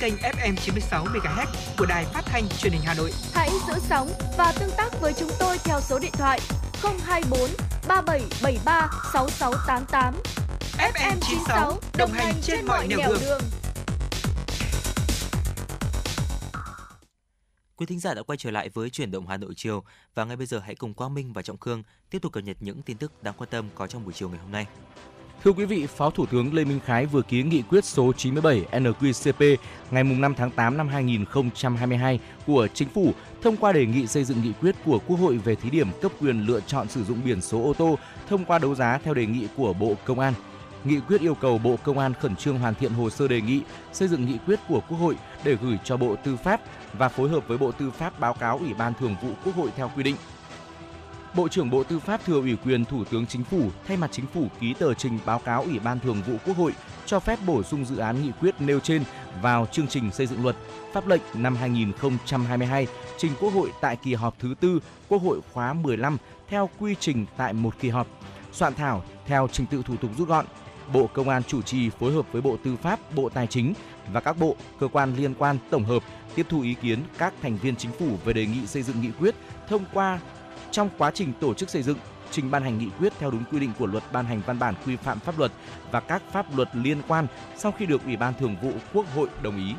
kênh FM 96 MHz của đài phát thanh truyền hình Hà Nội. Hãy giữ sóng và tương tác với chúng tôi theo số điện thoại 024 3773 6688. FM 96 đồng hành trên mọi nẻo đường. Quý thính giả đã quay trở lại với chuyển động Hà Nội chiều và ngay bây giờ hãy cùng Quang Minh và Trọng Khương tiếp tục cập nhật những tin tức đáng quan tâm có trong buổi chiều ngày hôm nay. Thưa quý vị, Phó Thủ tướng Lê Minh Khái vừa ký nghị quyết số 97 NQCP ngày 5 tháng 8 năm 2022 của Chính phủ thông qua đề nghị xây dựng nghị quyết của Quốc hội về thí điểm cấp quyền lựa chọn sử dụng biển số ô tô thông qua đấu giá theo đề nghị của Bộ Công an. Nghị quyết yêu cầu Bộ Công an khẩn trương hoàn thiện hồ sơ đề nghị xây dựng nghị quyết của Quốc hội để gửi cho Bộ Tư pháp và phối hợp với Bộ Tư pháp báo cáo Ủy ban Thường vụ Quốc hội theo quy định. Bộ trưởng Bộ Tư pháp thừa ủy quyền Thủ tướng Chính phủ thay mặt Chính phủ ký tờ trình báo cáo Ủy ban Thường vụ Quốc hội cho phép bổ sung dự án nghị quyết nêu trên vào chương trình xây dựng luật pháp lệnh năm 2022 trình Quốc hội tại kỳ họp thứ tư Quốc hội khóa 15 theo quy trình tại một kỳ họp. Soạn thảo theo trình tự thủ tục rút gọn. Bộ Công an chủ trì phối hợp với Bộ Tư pháp, Bộ Tài chính và các bộ, cơ quan liên quan tổng hợp tiếp thu ý kiến các thành viên chính phủ về đề nghị xây dựng nghị quyết thông qua trong quá trình tổ chức xây dựng trình ban hành nghị quyết theo đúng quy định của luật ban hành văn bản quy phạm pháp luật và các pháp luật liên quan sau khi được Ủy ban Thường vụ Quốc hội đồng ý.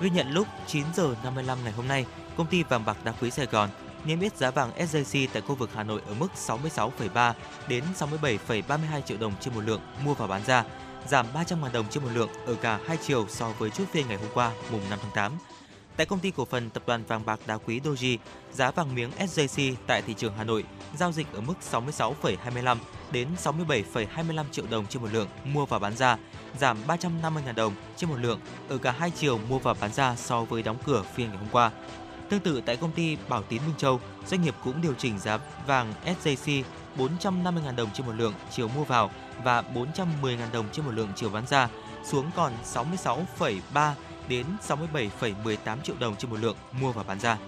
Ghi nhận lúc 9 giờ 55 ngày hôm nay, công ty vàng bạc đá quý Sài Gòn niêm yết giá vàng SJC tại khu vực Hà Nội ở mức 66,3 đến 67,32 triệu đồng trên một lượng mua và bán ra, giảm 300.000 đồng trên một lượng ở cả hai chiều so với chốt phiên ngày hôm qua, mùng 5 tháng 8. Tại công ty cổ phần tập đoàn vàng bạc đá quý Doji, giá vàng miếng SJC tại thị trường Hà Nội giao dịch ở mức 66,25 đến 67,25 triệu đồng trên một lượng mua và bán ra, giảm 350.000 đồng trên một lượng ở cả hai chiều mua và bán ra so với đóng cửa phiên ngày hôm qua. Tương tự tại công ty Bảo Tín Minh Châu, doanh nghiệp cũng điều chỉnh giá vàng SJC 450.000 đồng trên một lượng chiều mua vào và 410.000 đồng trên một lượng chiều bán ra, xuống còn 66,3 đến 67,18 triệu đồng trên một lượng mua và bán ra.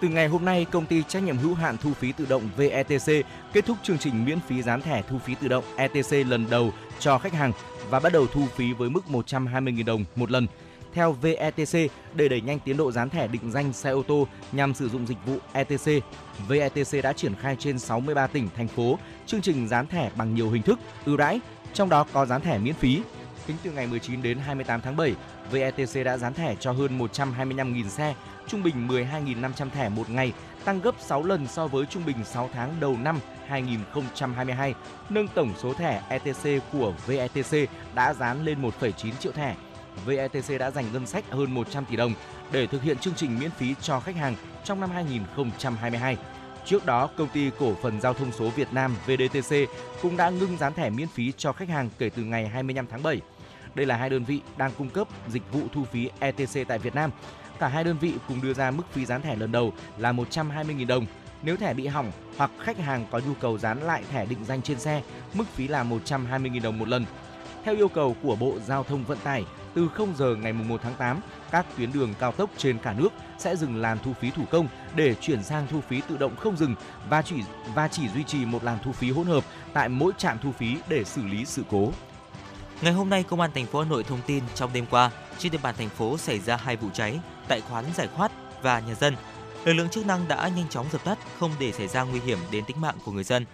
Từ ngày hôm nay, công ty trách nhiệm hữu hạn thu phí tự động VETC kết thúc chương trình miễn phí dán thẻ thu phí tự động ETC lần đầu cho khách hàng và bắt đầu thu phí với mức 120.000 đồng một lần. Theo VETC, để đẩy nhanh tiến độ dán thẻ định danh xe ô tô nhằm sử dụng dịch vụ ETC, VETC đã triển khai trên 63 tỉnh, thành phố chương trình dán thẻ bằng nhiều hình thức ưu đãi, trong đó có dán thẻ miễn phí. Tính từ ngày 19 đến 28 tháng 7, VETC đã dán thẻ cho hơn 125.000 xe, trung bình 12.500 thẻ một ngày, tăng gấp 6 lần so với trung bình 6 tháng đầu năm 2022, nâng tổng số thẻ ETC của VETC đã dán lên 1,9 triệu thẻ. VETC đã dành ngân sách hơn 100 tỷ đồng để thực hiện chương trình miễn phí cho khách hàng trong năm 2022. Trước đó, công ty cổ phần giao thông số Việt Nam VDTC cũng đã ngưng dán thẻ miễn phí cho khách hàng kể từ ngày 25 tháng 7. Đây là hai đơn vị đang cung cấp dịch vụ thu phí ETC tại Việt Nam. Cả hai đơn vị cùng đưa ra mức phí dán thẻ lần đầu là 120.000 đồng. Nếu thẻ bị hỏng hoặc khách hàng có nhu cầu dán lại thẻ định danh trên xe, mức phí là 120.000 đồng một lần. Theo yêu cầu của Bộ Giao thông Vận tải, từ 0 giờ ngày 1 tháng 8, các tuyến đường cao tốc trên cả nước sẽ dừng làn thu phí thủ công để chuyển sang thu phí tự động không dừng và chỉ và chỉ duy trì một làn thu phí hỗn hợp tại mỗi trạm thu phí để xử lý sự cố. Ngày hôm nay, Công an thành phố Hà Nội thông tin trong đêm qua, trên địa bàn thành phố xảy ra hai vụ cháy tại quán giải khoát và nhà dân. Lực lượng chức năng đã nhanh chóng dập tắt, không để xảy ra nguy hiểm đến tính mạng của người dân.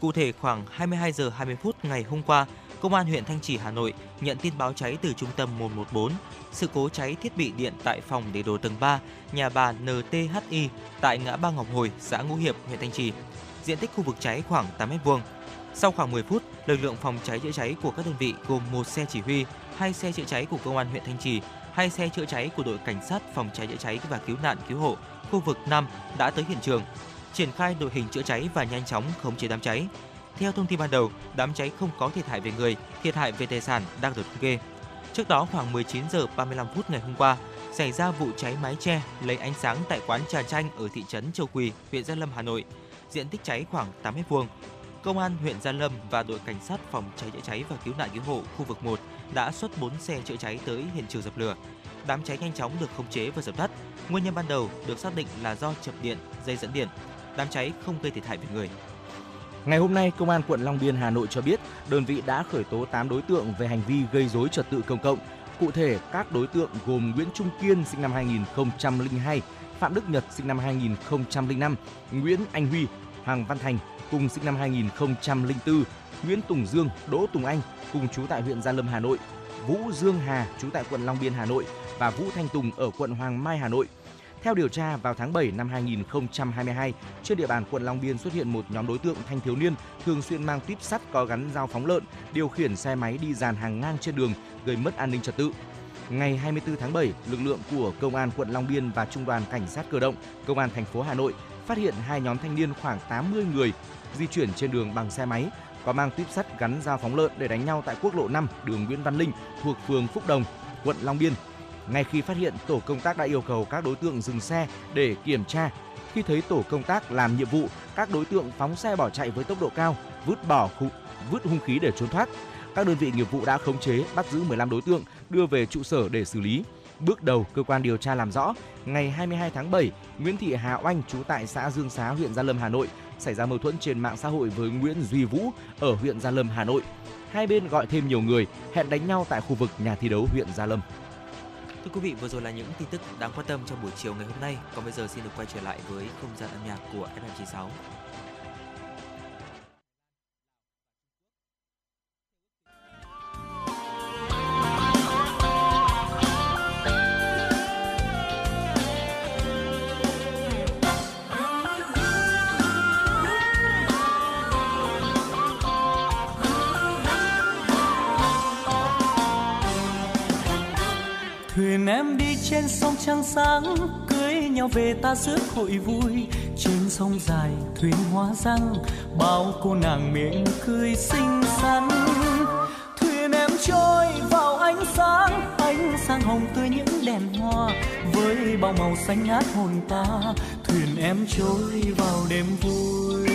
Cụ thể, khoảng 22 giờ 20 phút ngày hôm qua, Công an huyện Thanh Trì, Hà Nội nhận tin báo cháy từ trung tâm 114. Sự cố cháy thiết bị điện tại phòng để đồ tầng 3, nhà bà NTHI tại ngã ba Ngọc Hồi, xã Ngũ Hiệp, huyện Thanh Trì. Diện tích khu vực cháy khoảng 8 m2. Sau khoảng 10 phút, lực lượng phòng cháy chữa cháy của các đơn vị gồm một xe chỉ huy, hai xe chữa cháy của công an huyện Thanh Trì, hai xe chữa cháy của đội cảnh sát phòng cháy chữa cháy và cứu nạn cứu hộ khu vực 5 đã tới hiện trường, triển khai đội hình chữa cháy và nhanh chóng khống chế đám cháy. Theo thông tin ban đầu, đám cháy không có thiệt hại về người, thiệt hại về tài sản đang được thống kê. Trước đó khoảng 19 giờ 35 phút ngày hôm qua, xảy ra vụ cháy mái che lấy ánh sáng tại quán trà chanh ở thị trấn Châu Quỳ, huyện Gia Lâm, Hà Nội. Diện tích cháy khoảng 8 m2. Công an huyện Gia Lâm và đội cảnh sát phòng cháy chữa cháy và cứu nạn cứu hộ khu vực 1 đã xuất 4 xe chữa cháy tới hiện trường dập lửa. Đám cháy nhanh chóng được khống chế và dập tắt. Nguyên nhân ban đầu được xác định là do chập điện, dây dẫn điện. Đám cháy không gây thiệt hại về người. Ngày hôm nay, Công an quận Long Biên, Hà Nội cho biết đơn vị đã khởi tố 8 đối tượng về hành vi gây dối trật tự công cộng. Cụ thể, các đối tượng gồm Nguyễn Trung Kiên sinh năm 2002, Phạm Đức Nhật sinh năm 2005, Nguyễn Anh Huy, Hoàng Văn Thành cùng sinh năm 2004, Nguyễn Tùng Dương, Đỗ Tùng Anh cùng chú tại huyện Gia Lâm, Hà Nội, Vũ Dương Hà chú tại quận Long Biên, Hà Nội và Vũ Thanh Tùng ở quận Hoàng Mai, Hà Nội. Theo điều tra, vào tháng 7 năm 2022, trên địa bàn quận Long Biên xuất hiện một nhóm đối tượng thanh thiếu niên thường xuyên mang tuyếp sắt có gắn dao phóng lợn, điều khiển xe máy đi dàn hàng ngang trên đường, gây mất an ninh trật tự. Ngày 24 tháng 7, lực lượng của Công an quận Long Biên và Trung đoàn Cảnh sát cơ động, Công an thành phố Hà Nội phát hiện hai nhóm thanh niên khoảng 80 người di chuyển trên đường bằng xe máy, có mang tuyếp sắt gắn dao phóng lợn để đánh nhau tại quốc lộ 5 đường Nguyễn Văn Linh thuộc phường Phúc Đồng, quận Long Biên. Ngay khi phát hiện, tổ công tác đã yêu cầu các đối tượng dừng xe để kiểm tra. Khi thấy tổ công tác làm nhiệm vụ, các đối tượng phóng xe bỏ chạy với tốc độ cao, vứt bỏ khu, vứt hung khí để trốn thoát. Các đơn vị nghiệp vụ đã khống chế, bắt giữ 15 đối tượng, đưa về trụ sở để xử lý. Bước đầu, cơ quan điều tra làm rõ, ngày 22 tháng 7, Nguyễn Thị Hà Oanh trú tại xã Dương Xá, huyện Gia Lâm, Hà Nội xảy ra mâu thuẫn trên mạng xã hội với Nguyễn Duy Vũ ở huyện Gia Lâm, Hà Nội. Hai bên gọi thêm nhiều người, hẹn đánh nhau tại khu vực nhà thi đấu huyện Gia Lâm. Thưa quý vị, vừa rồi là những tin tức đáng quan tâm trong buổi chiều ngày hôm nay. Còn bây giờ xin được quay trở lại với không gian âm nhạc của FM96. Thuyền em đi trên sông trăng sáng, cưới nhau về ta rước hội vui. Trên sông dài thuyền hoa răng, bao cô nàng miệng cười xinh xắn. Thuyền em trôi vào ánh sáng ánh sáng hồng tươi những đèn hoa. Với bao màu xanh ngát hồn ta, thuyền em trôi vào đêm vui.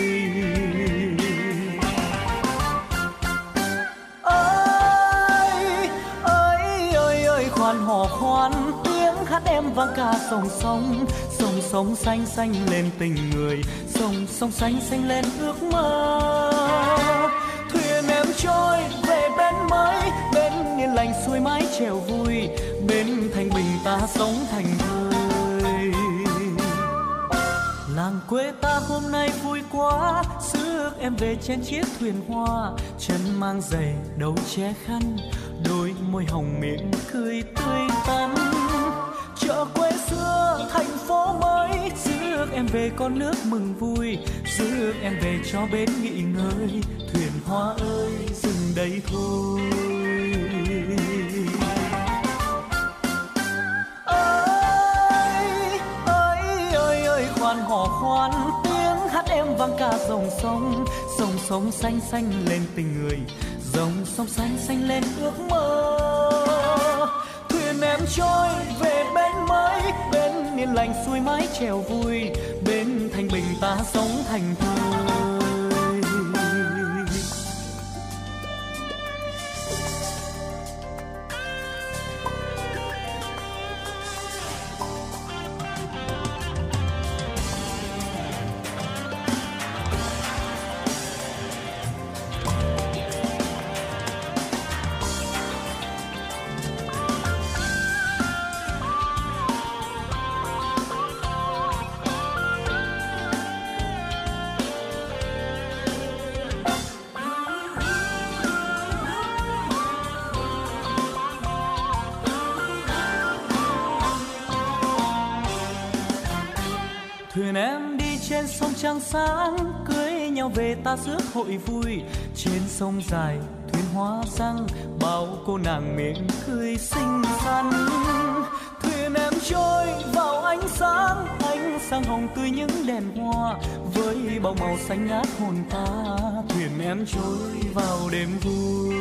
Oh hoan hò khoan, tiếng hát em vang ca sông sông. Sông sông xanh xanh lên tình người, sông sông xanh xanh lên ước mơ. Thuyền em trôi về bên mới, bên yên lành xuôi mái chèo vui, bên thanh bình ta sống thành thơi. Làng quê ta hôm nay vui quá rước em về trên chiếc thuyền hoa, chân mang giày đầu che khăn đôi môi hồng miệng cười tươi tắn. Chợ quê xưa, thành phố mới rước em về con nước mừng vui rước em về cho bến nghỉ ngơi. Thuyền hoa ơi, dừng đây thôi. Ơi ơi ơi ơi khoan hò khoan, tiếng hát em vang ca dòng sông. Sông sông xanh xanh lên tình người dòng sông xanh xanh lên ước mơ. Thuyền em trôi về bên mới bên yên lành xuôi mái chèo vui, bên thanh bình ta sống thành thơi. Sáng cưới nhau về ta rước hội vui. Trên sông dài, thuyền hoa răng, bao cô nàng mỉm cười xinh xắn. Thuyền em trôi vào ánh sáng ánh sáng hồng tươi những đèn hoa. Với bao màu xanh ngát hồn ta, thuyền em trôi vào đêm vui.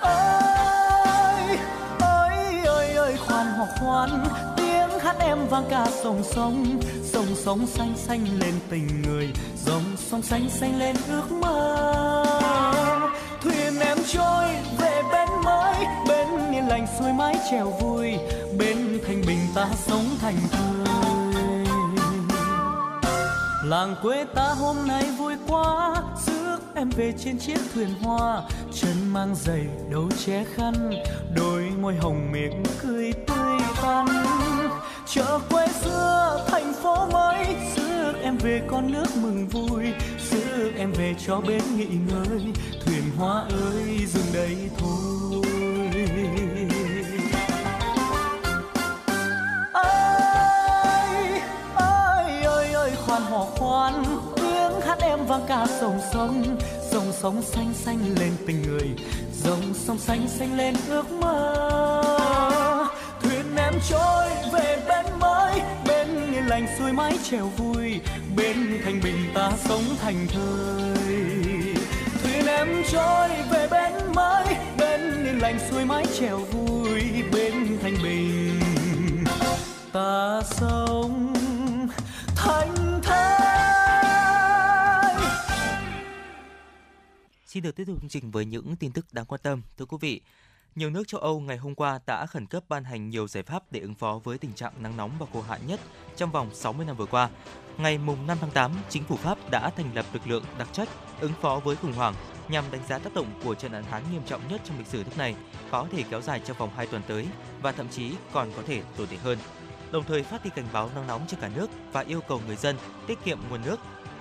Ơi ơi ơi ơi khoan hoặc khoan tiếng vang cả sông sông sông sông xanh xanh lên tình người, dòng sông xanh xanh lên ước mơ. Thuyền em trôi về bên mới, bên yên lành xuôi mái chèo vui, bên thanh bình ta sống thành thơi. Làng quê ta hôm nay vui quá, rước em về trên chiếc thuyền hoa, chân mang giày đầu che khăn, đôi môi hồng miệng cười tươi tắn chợ quê xưa, thành phố mới. Rước em về con nước mừng vui. Rước em về cho bến nghỉ ngơi. Thuyền hoa ơi, dừng đây thôi. Ơi ơi ơi ơi khoan hò khoan. Tiếng hát em vang cả sông sông. Sông sông xanh xanh lên tình người. Dòng sông xanh xanh lên ước mơ em trôi về bên mới. Bên yên lành xuôi mái chèo vui bên thanh bình ta sống thành thơi thuyền em trôi về bên mới bên yên lành xuôi mái chèo vui bên thanh bình ta sống thành thơi Xin được tiếp tục chương trình với những tin tức đáng quan tâm. Thưa quý vị, nhiều nước châu Âu ngày hôm qua đã khẩn cấp ban hành nhiều giải pháp để ứng phó với tình trạng nắng nóng và khô hạn nhất trong vòng 60 năm vừa qua. Ngày 5 tháng 8, chính phủ Pháp đã thành lập lực lượng đặc trách ứng phó với khủng hoảng nhằm đánh giá tác động của trận hạn hán nghiêm trọng nhất trong lịch sử nước này có thể kéo dài trong vòng 2 tuần tới và thậm chí còn có thể tồi tệ hơn. Đồng thời phát đi cảnh báo nắng nóng trên cả nước và yêu cầu người dân tiết kiệm nguồn nước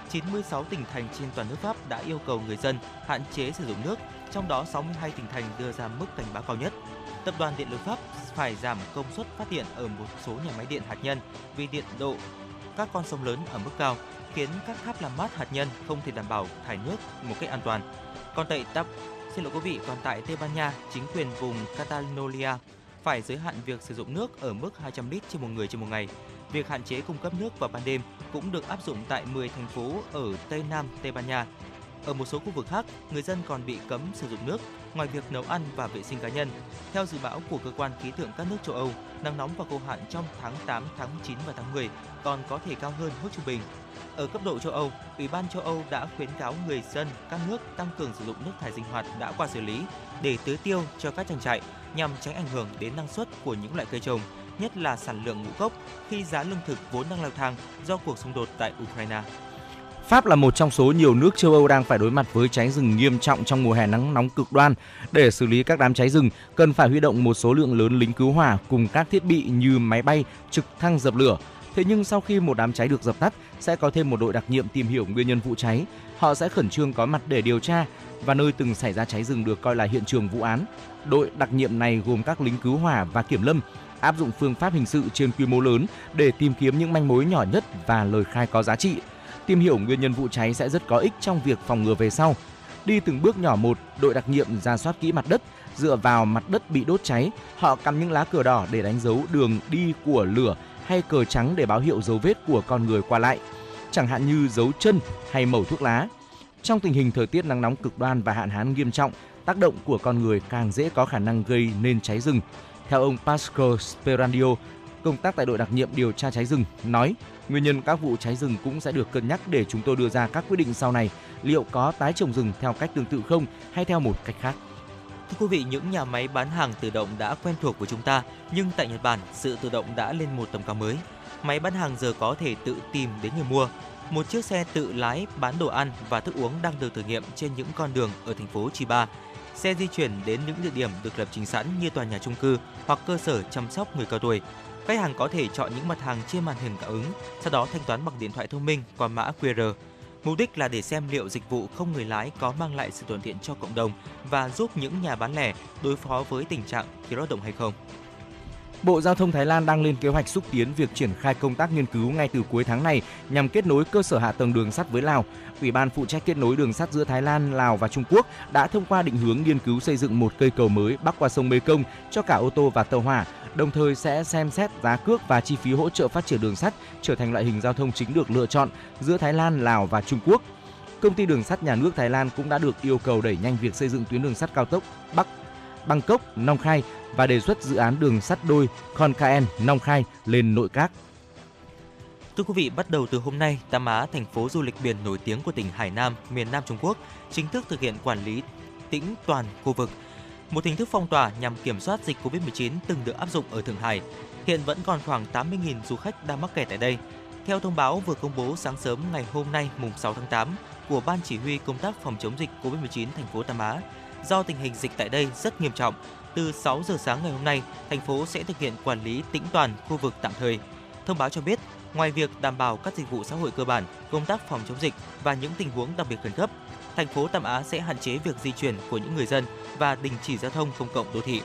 96 tỉnh thành trên toàn nước Pháp đã yêu cầu người dân hạn chế sử dụng nước, trong đó 62 tỉnh thành đưa ra mức cảnh báo cao nhất. Tập đoàn Điện lực Pháp phải giảm công suất phát điện ở một số nhà máy điện hạt nhân vì điện độ các con sông lớn ở mức cao, khiến các tháp làm mát hạt nhân không thể đảm bảo thải nước một cách an toàn. Còn tại Tap, xin lỗi quý vị, còn tại Tây Ban Nha, chính quyền vùng Catalonia phải giới hạn việc sử dụng nước ở mức 200 lít trên một người trên một ngày. Việc hạn chế cung cấp nước vào ban đêm cũng được áp dụng tại 10 thành phố ở Tây Nam Tây Ban Nha. Ở một số khu vực khác, người dân còn bị cấm sử dụng nước ngoài việc nấu ăn và vệ sinh cá nhân. Theo dự báo của cơ quan khí tượng các nước châu Âu, nắng nóng và khô hạn trong tháng 8, tháng 9 và tháng 10 còn có thể cao hơn mức trung bình. Ở cấp độ châu Âu, Ủy ban châu Âu đã khuyến cáo người dân các nước tăng cường sử dụng nước thải sinh hoạt đã qua xử lý để tưới tiêu cho các trang trại nhằm tránh ảnh hưởng đến năng suất của những loại cây trồng, nhất là sản lượng ngũ cốc khi giá lương thực vốn đang leo thang do cuộc xung đột tại Ukraine. Pháp là một trong số nhiều nước châu Âu đang phải đối mặt với cháy rừng nghiêm trọng trong mùa hè nắng nóng cực đoan. Để xử lý các đám cháy rừng, cần phải huy động một số lượng lớn lính cứu hỏa cùng các thiết bị như máy bay, trực thăng dập lửa. Thế nhưng sau khi một đám cháy được dập tắt, sẽ có thêm một đội đặc nhiệm tìm hiểu nguyên nhân vụ cháy. Họ sẽ khẩn trương có mặt để điều tra và nơi từng xảy ra cháy rừng được coi là hiện trường vụ án. Đội đặc nhiệm này gồm các lính cứu hỏa và kiểm lâm, áp dụng phương pháp hình sự trên quy mô lớn để tìm kiếm những manh mối nhỏ nhất và lời khai có giá trị. Tìm hiểu nguyên nhân vụ cháy sẽ rất có ích trong việc phòng ngừa về sau. Đi từng bước nhỏ một, đội đặc nhiệm ra soát kỹ mặt đất, dựa vào mặt đất bị đốt cháy, họ cắm những lá cờ đỏ để đánh dấu đường đi của lửa hay cờ trắng để báo hiệu dấu vết của con người qua lại, chẳng hạn như dấu chân hay mẩu thuốc lá. Trong tình hình thời tiết nắng nóng cực đoan và hạn hán nghiêm trọng, tác động của con người càng dễ có khả năng gây nên cháy rừng. Theo ông Pascal Sperandio, công tác tại đội đặc nhiệm điều tra cháy rừng, nói nguyên nhân các vụ cháy rừng cũng sẽ được cân nhắc để chúng tôi đưa ra các quyết định sau này liệu có tái trồng rừng theo cách tương tự không hay theo một cách khác. Thưa quý vị, những nhà máy bán hàng tự động đã quen thuộc với chúng ta, nhưng tại Nhật Bản, sự tự động đã lên một tầm cao mới. Máy bán hàng giờ có thể tự tìm đến người mua. Một chiếc xe tự lái bán đồ ăn và thức uống đang được thử nghiệm trên những con đường ở thành phố Chiba. Xe di chuyển đến những địa điểm được lập trình sẵn như tòa nhà chung cư hoặc cơ sở chăm sóc người cao tuổi. Khách hàng có thể chọn những mặt hàng trên màn hình cảm ứng, sau đó thanh toán bằng điện thoại thông minh qua mã QR. Mục đích là để xem liệu dịch vụ không người lái có mang lại sự thuận tiện cho cộng đồng và giúp những nhà bán lẻ đối phó với tình trạng thiếu lao động hay không. Bộ Giao thông Thái Lan đang lên kế hoạch xúc tiến việc triển khai công tác nghiên cứu ngay từ cuối tháng này nhằm kết nối cơ sở hạ tầng đường sắt với Lào. Ủy ban phụ trách kết nối đường sắt giữa Thái Lan, Lào và Trung Quốc đã thông qua định hướng nghiên cứu xây dựng một cây cầu mới bắc qua sông Mekong cho cả ô tô và tàu hỏa, đồng thời sẽ xem xét giá cước và chi phí hỗ trợ phát triển đường sắt trở thành loại hình giao thông chính được lựa chọn giữa Thái Lan, Lào và Trung Quốc. Công ty đường sắt nhà nước Thái Lan cũng đã được yêu cầu đẩy nhanh việc xây dựng tuyến đường sắt cao tốc Bắc Bangkok Nong Khai và đề xuất dự án đường sắt đôi Khon Kaen Nong Khai lên nội các. Thưa quý vị, bắt đầu từ hôm nay, Tam Á, thành phố du lịch biển nổi tiếng của tỉnh Hải Nam, miền Nam Trung Quốc, chính thức thực hiện quản lý tĩnh toàn khu vực. Một hình thức phong tỏa nhằm kiểm soát dịch Covid-19 từng được áp dụng ở Thượng Hải. Hiện vẫn còn khoảng 80.000 du khách đang mắc kẹt tại đây. Theo thông báo vừa công bố sáng sớm ngày hôm nay mùng 6 tháng 8 của Ban Chỉ huy Công tác phòng chống dịch Covid-19 thành phố Tam Á, do tình hình dịch tại đây rất nghiêm trọng, từ 6 giờ sáng ngày hôm nay, thành phố sẽ thực hiện quản lý tĩnh toàn khu vực tạm thời. Thông báo cho biết, ngoài việc đảm bảo các dịch vụ xã hội cơ bản, công tác phòng chống dịch và những tình huống đặc biệt khẩn cấp, thành phố Tam Á sẽ hạn chế việc di chuyển của những người dân và đình chỉ giao thông công cộng đô thị.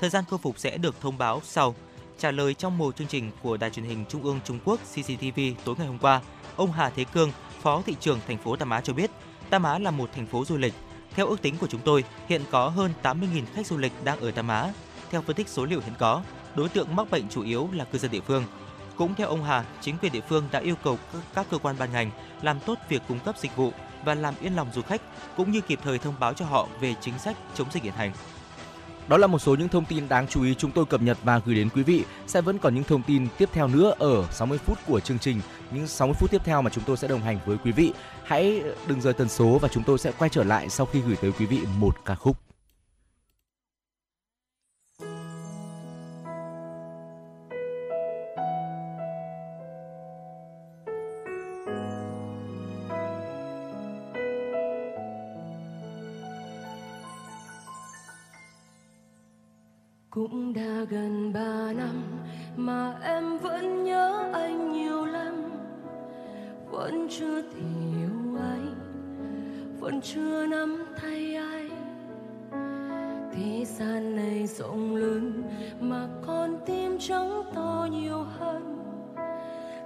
Thời gian khôi phục sẽ được thông báo sau. Trả lời trong một chương trình của Đài truyền hình Trung ương Trung Quốc CCTV tối ngày hôm qua, ông Hà Thế Cương, Phó thị trưởng thành phố Tam Á cho biết, Tam Á là một thành phố du lịch. Theo ước tính của chúng tôi, hiện có hơn 80.000 khách du lịch đang ở Tam Á. Theo phân tích số liệu hiện có, đối tượng mắc bệnh chủ yếu là cư dân địa phương. Cũng theo ông Hà, chính quyền địa phương đã yêu cầu các cơ quan ban ngành làm tốt việc cung cấp dịch vụ và làm yên lòng du khách, cũng như kịp thời thông báo cho họ về chính sách chống dịch hiện hành. Đó là một số những thông tin đáng chú ý chúng tôi cập nhật và gửi đến quý vị. Sẽ vẫn còn những thông tin tiếp theo nữa ở 60 phút của chương trình. Những 60 phút tiếp theo mà chúng tôi sẽ đồng hành với quý vị. Hãy đừng rời tần số và chúng tôi sẽ quay trở lại sau khi gửi tới quý vị một ca khúc. Mà em vẫn nhớ anh nhiều lắm. Vẫn chưa tìm hiểu anh, vẫn chưa nắm tay anh thế gian này rộng lớn mà con tim trắng to nhiều hơn.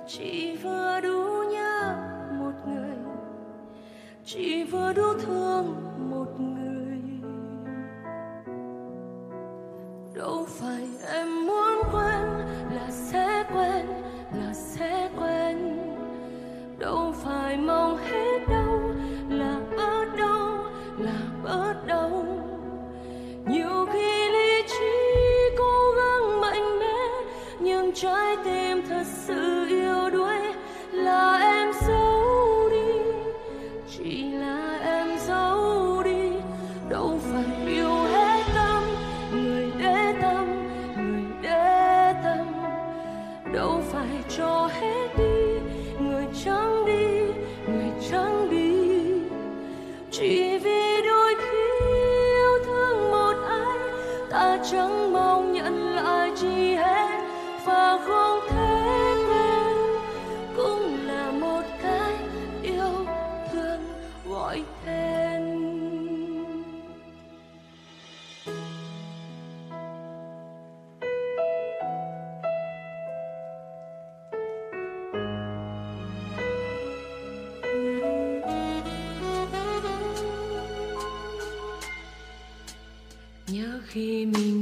Chỉ vừa đủ nhớ một người, chỉ vừa đủ thương một người. Đâu phải em muốn nhớ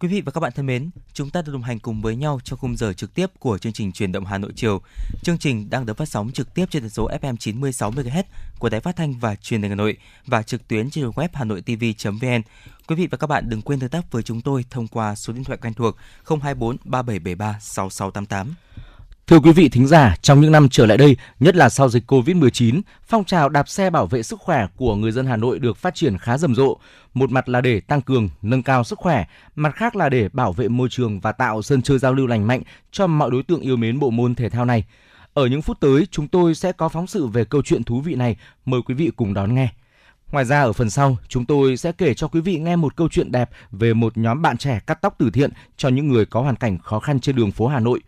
Quý vị và các bạn thân mến, chúng ta đã đồng hành cùng với nhau trong khung giờ trực tiếp của chương trình truyền động Hà Nội chiều. Chương trình đang được phát sóng trực tiếp trên tần số FM 96 MHz của Đài Phát thanh và Truyền hình Hà Nội và trực tuyến trên web hanoitv.vn. Quý vị và các bạn đừng quên tương tác với chúng tôi thông qua số điện thoại quen thuộc 024 3773 6688. Thưa quý vị thính giả, trong những năm trở lại đây, nhất là sau dịch Covid-19, phong trào đạp xe bảo vệ sức khỏe của người dân Hà Nội được phát triển khá rầm rộ. Một mặt là để tăng cường, nâng cao sức khỏe, mặt khác là để bảo vệ môi trường và tạo sân chơi giao lưu lành mạnh cho mọi đối tượng yêu mến bộ môn thể thao này. Ở những phút tới, chúng tôi sẽ có phóng sự về câu chuyện thú vị này, mời quý vị cùng đón nghe. Ngoài ra ở phần sau, chúng tôi sẽ kể cho quý vị nghe một câu chuyện đẹp về một nhóm bạn trẻ cắt tóc từ thiện cho những người có hoàn cảnh khó khăn trên đường phố Hà Nội.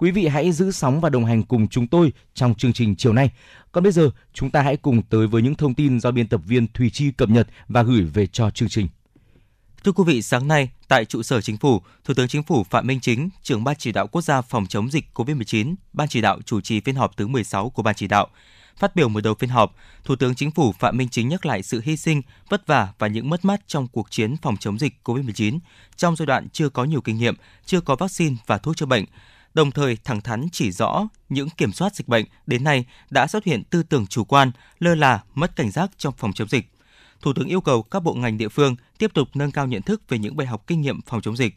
Quý vị hãy giữ sóng và đồng hành cùng chúng tôi trong chương trình chiều nay. Còn bây giờ, chúng ta hãy cùng tới với những thông tin do biên tập viên Thùy Chi cập nhật và gửi về cho chương trình. Thưa quý vị, sáng nay tại trụ sở Chính phủ, Thủ tướng Chính phủ Phạm Minh Chính, trưởng ban chỉ đạo quốc gia phòng chống dịch COVID-19, ban chỉ đạo chủ trì phiên họp thứ 16 của ban chỉ đạo. Phát biểu mở đầu phiên họp, Thủ tướng Chính phủ Phạm Minh Chính nhắc lại sự hy sinh, vất vả và những mất mát trong cuộc chiến phòng chống dịch COVID-19 trong giai đoạn chưa có nhiều kinh nghiệm, chưa có vaccine và thuốc chữa bệnh, đồng thời thẳng thắn chỉ rõ những kiểm soát dịch bệnh đến nay đã xuất hiện tư tưởng chủ quan, lơ là, mất cảnh giác trong phòng chống dịch. Thủ tướng yêu cầu các bộ ngành địa phương tiếp tục nâng cao nhận thức về những bài học kinh nghiệm phòng chống dịch.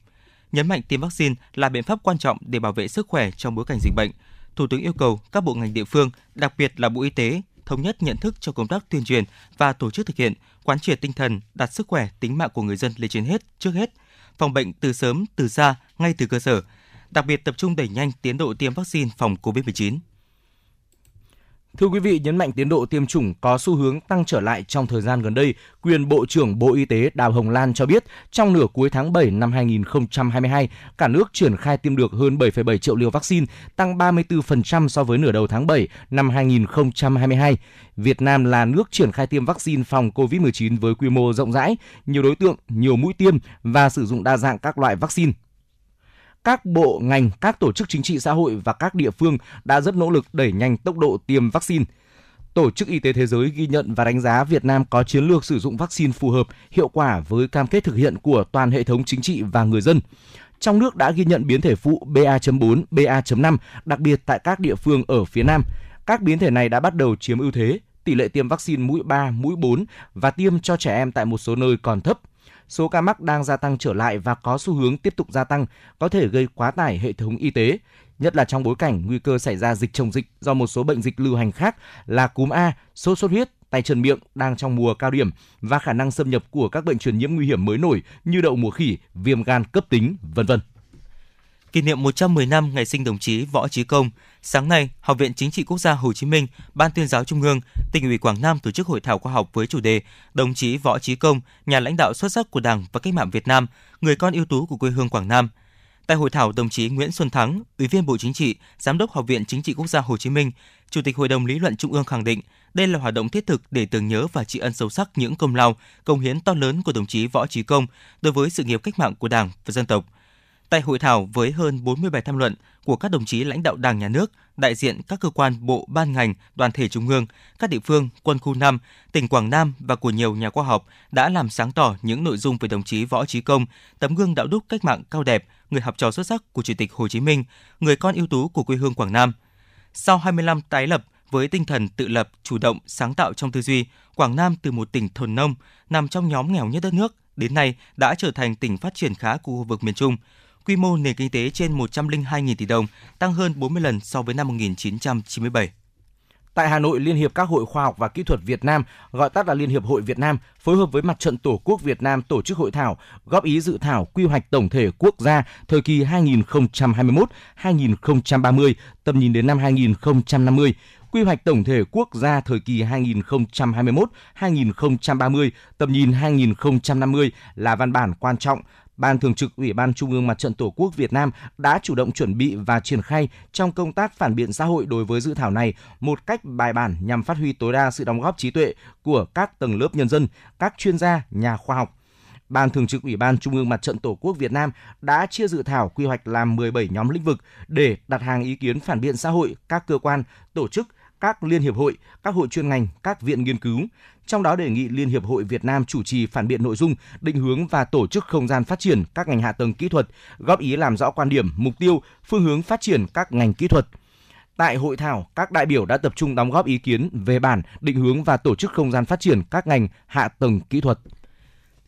Nhấn mạnh tiêm vaccine là biện pháp quan trọng để bảo vệ sức khỏe trong bối cảnh dịch bệnh. Thủ tướng yêu cầu các bộ ngành địa phương, đặc biệt là Bộ Y tế, thống nhất nhận thức cho công tác tuyên truyền và tổ chức thực hiện, quán triệt tinh thần đặt sức khỏe, tính mạng của người dân lên trên hết, trước hết, phòng bệnh từ sớm, từ xa, ngay từ cơ sở, đặc biệt tập trung đẩy nhanh tiến độ tiêm vaccine phòng COVID-19. Thưa quý vị, nhấn mạnh tiến độ tiêm chủng có xu hướng tăng trở lại trong thời gian gần đây, quyền Bộ trưởng Bộ Y tế Đào Hồng Lan cho biết, trong nửa cuối tháng 7 năm 2022, cả nước triển khai tiêm được hơn 7,7 triệu liều vaccine, tăng 34% so với nửa đầu tháng 7 năm 2022. Việt Nam là nước triển khai tiêm vaccine phòng COVID-19 với quy mô rộng rãi, nhiều đối tượng, nhiều mũi tiêm và sử dụng đa dạng các loại vaccine các bộ ngành, các tổ chức chính trị xã hội và các địa phương đã rất nỗ lực đẩy nhanh tốc độ tiêm vaccine. Tổ chức Y tế Thế giới ghi nhận và đánh giá Việt Nam có chiến lược sử dụng vaccine phù hợp, hiệu quả với cam kết thực hiện của toàn hệ thống chính trị và người dân. Trong nước đã ghi nhận biến thể phụ BA.4, BA.5, đặc biệt tại các địa phương ở phía Nam. Các biến thể này đã bắt đầu chiếm ưu thế, tỷ lệ tiêm vaccine mũi 3, mũi 4 và tiêm cho trẻ em tại một số nơi còn thấp – số ca mắc đang gia tăng trở lại và có xu hướng tiếp tục gia tăng, có thể gây quá tải hệ thống y tế, nhất là trong bối cảnh nguy cơ xảy ra dịch chồng dịch do một số bệnh dịch lưu hành khác là cúm A, sốt xuất huyết, tay chân miệng đang trong mùa cao điểm và khả năng xâm nhập của các bệnh truyền nhiễm nguy hiểm mới nổi như đậu mùa khỉ, viêm gan cấp tính, vân vân. Kỷ niệm 110 năm ngày sinh đồng chí Võ Chí Công, sáng nay, Học viện Chính trị Quốc gia Hồ Chí Minh, Ban tuyên giáo Trung ương, tỉnh ủy Quảng Nam tổ chức hội thảo khoa học với chủ đề Đồng chí Võ Chí Công, nhà lãnh đạo xuất sắc của Đảng và cách mạng Việt Nam, người con ưu tú của quê hương Quảng Nam. Tại hội thảo, đồng chí Nguyễn Xuân Thắng, Ủy viên Bộ Chính trị, Giám đốc Học viện Chính trị Quốc gia Hồ Chí Minh, Chủ tịch Hội đồng Lý luận Trung ương khẳng định, đây là hoạt động thiết thực để tưởng nhớ và tri ân sâu sắc những công lao, công hiến to lớn của đồng chí Võ Chí Công đối với sự nghiệp cách mạng của Đảng và dân tộc – Tại hội thảo với hơn 40 bài tham luận của các đồng chí lãnh đạo Đảng, Nhà nước, đại diện các cơ quan bộ ban ngành, đoàn thể trung ương, các địa phương, quân khu 5, tỉnh Quảng Nam và của nhiều nhà khoa học đã làm sáng tỏ những nội dung về đồng chí Võ Trí Công, tấm gương đạo đức cách mạng cao đẹp, người học trò xuất sắc của Chủ tịch Hồ Chí Minh, người con ưu tú của quê hương Quảng Nam. Sau 25 tái lập với tinh thần tự lập, chủ động, sáng tạo trong tư duy, Quảng Nam từ một tỉnh thuần nông nằm trong nhóm nghèo nhất đất nước đến nay đã trở thành tỉnh phát triển khá của khu vực miền Trung quy mô nền kinh tế trên 102.000 tỷ đồng, tăng hơn 40 lần so với năm 1997. Tại Hà Nội, Liên hiệp các hội khoa học và kỹ thuật Việt Nam, gọi tắt là Liên hiệp hội Việt Nam, phối hợp với Mặt trận Tổ quốc Việt Nam tổ chức hội thảo góp ý dự thảo quy hoạch tổng thể quốc gia thời kỳ 2021-2030, tầm nhìn đến năm 2050, quy hoạch tổng thể quốc gia thời kỳ 2021-2030, tầm nhìn 2050 là văn bản quan trọng Ban Thường trực Ủy ban Trung ương Mặt trận Tổ quốc Việt Nam đã chủ động chuẩn bị và triển khai trong công tác phản biện xã hội đối với dự thảo này một cách bài bản nhằm phát huy tối đa sự đóng góp trí tuệ của các tầng lớp nhân dân, các chuyên gia, nhà khoa học. Ban Thường trực Ủy ban Trung ương Mặt trận Tổ quốc Việt Nam đã chia dự thảo quy hoạch làm 17 nhóm lĩnh vực để đặt hàng ý kiến phản biện xã hội, các cơ quan, tổ chức, các liên hiệp hội, các hội chuyên ngành, các viện nghiên cứu. Trong đó đề nghị Liên hiệp hội Việt Nam chủ trì phản biện nội dung, định hướng và tổ chức không gian phát triển các ngành hạ tầng kỹ thuật, góp ý làm rõ quan điểm, mục tiêu, phương hướng phát triển các ngành kỹ thuật. Tại hội thảo, các đại biểu đã tập trung đóng góp ý kiến về bản, định hướng và tổ chức không gian phát triển các ngành hạ tầng kỹ thuật.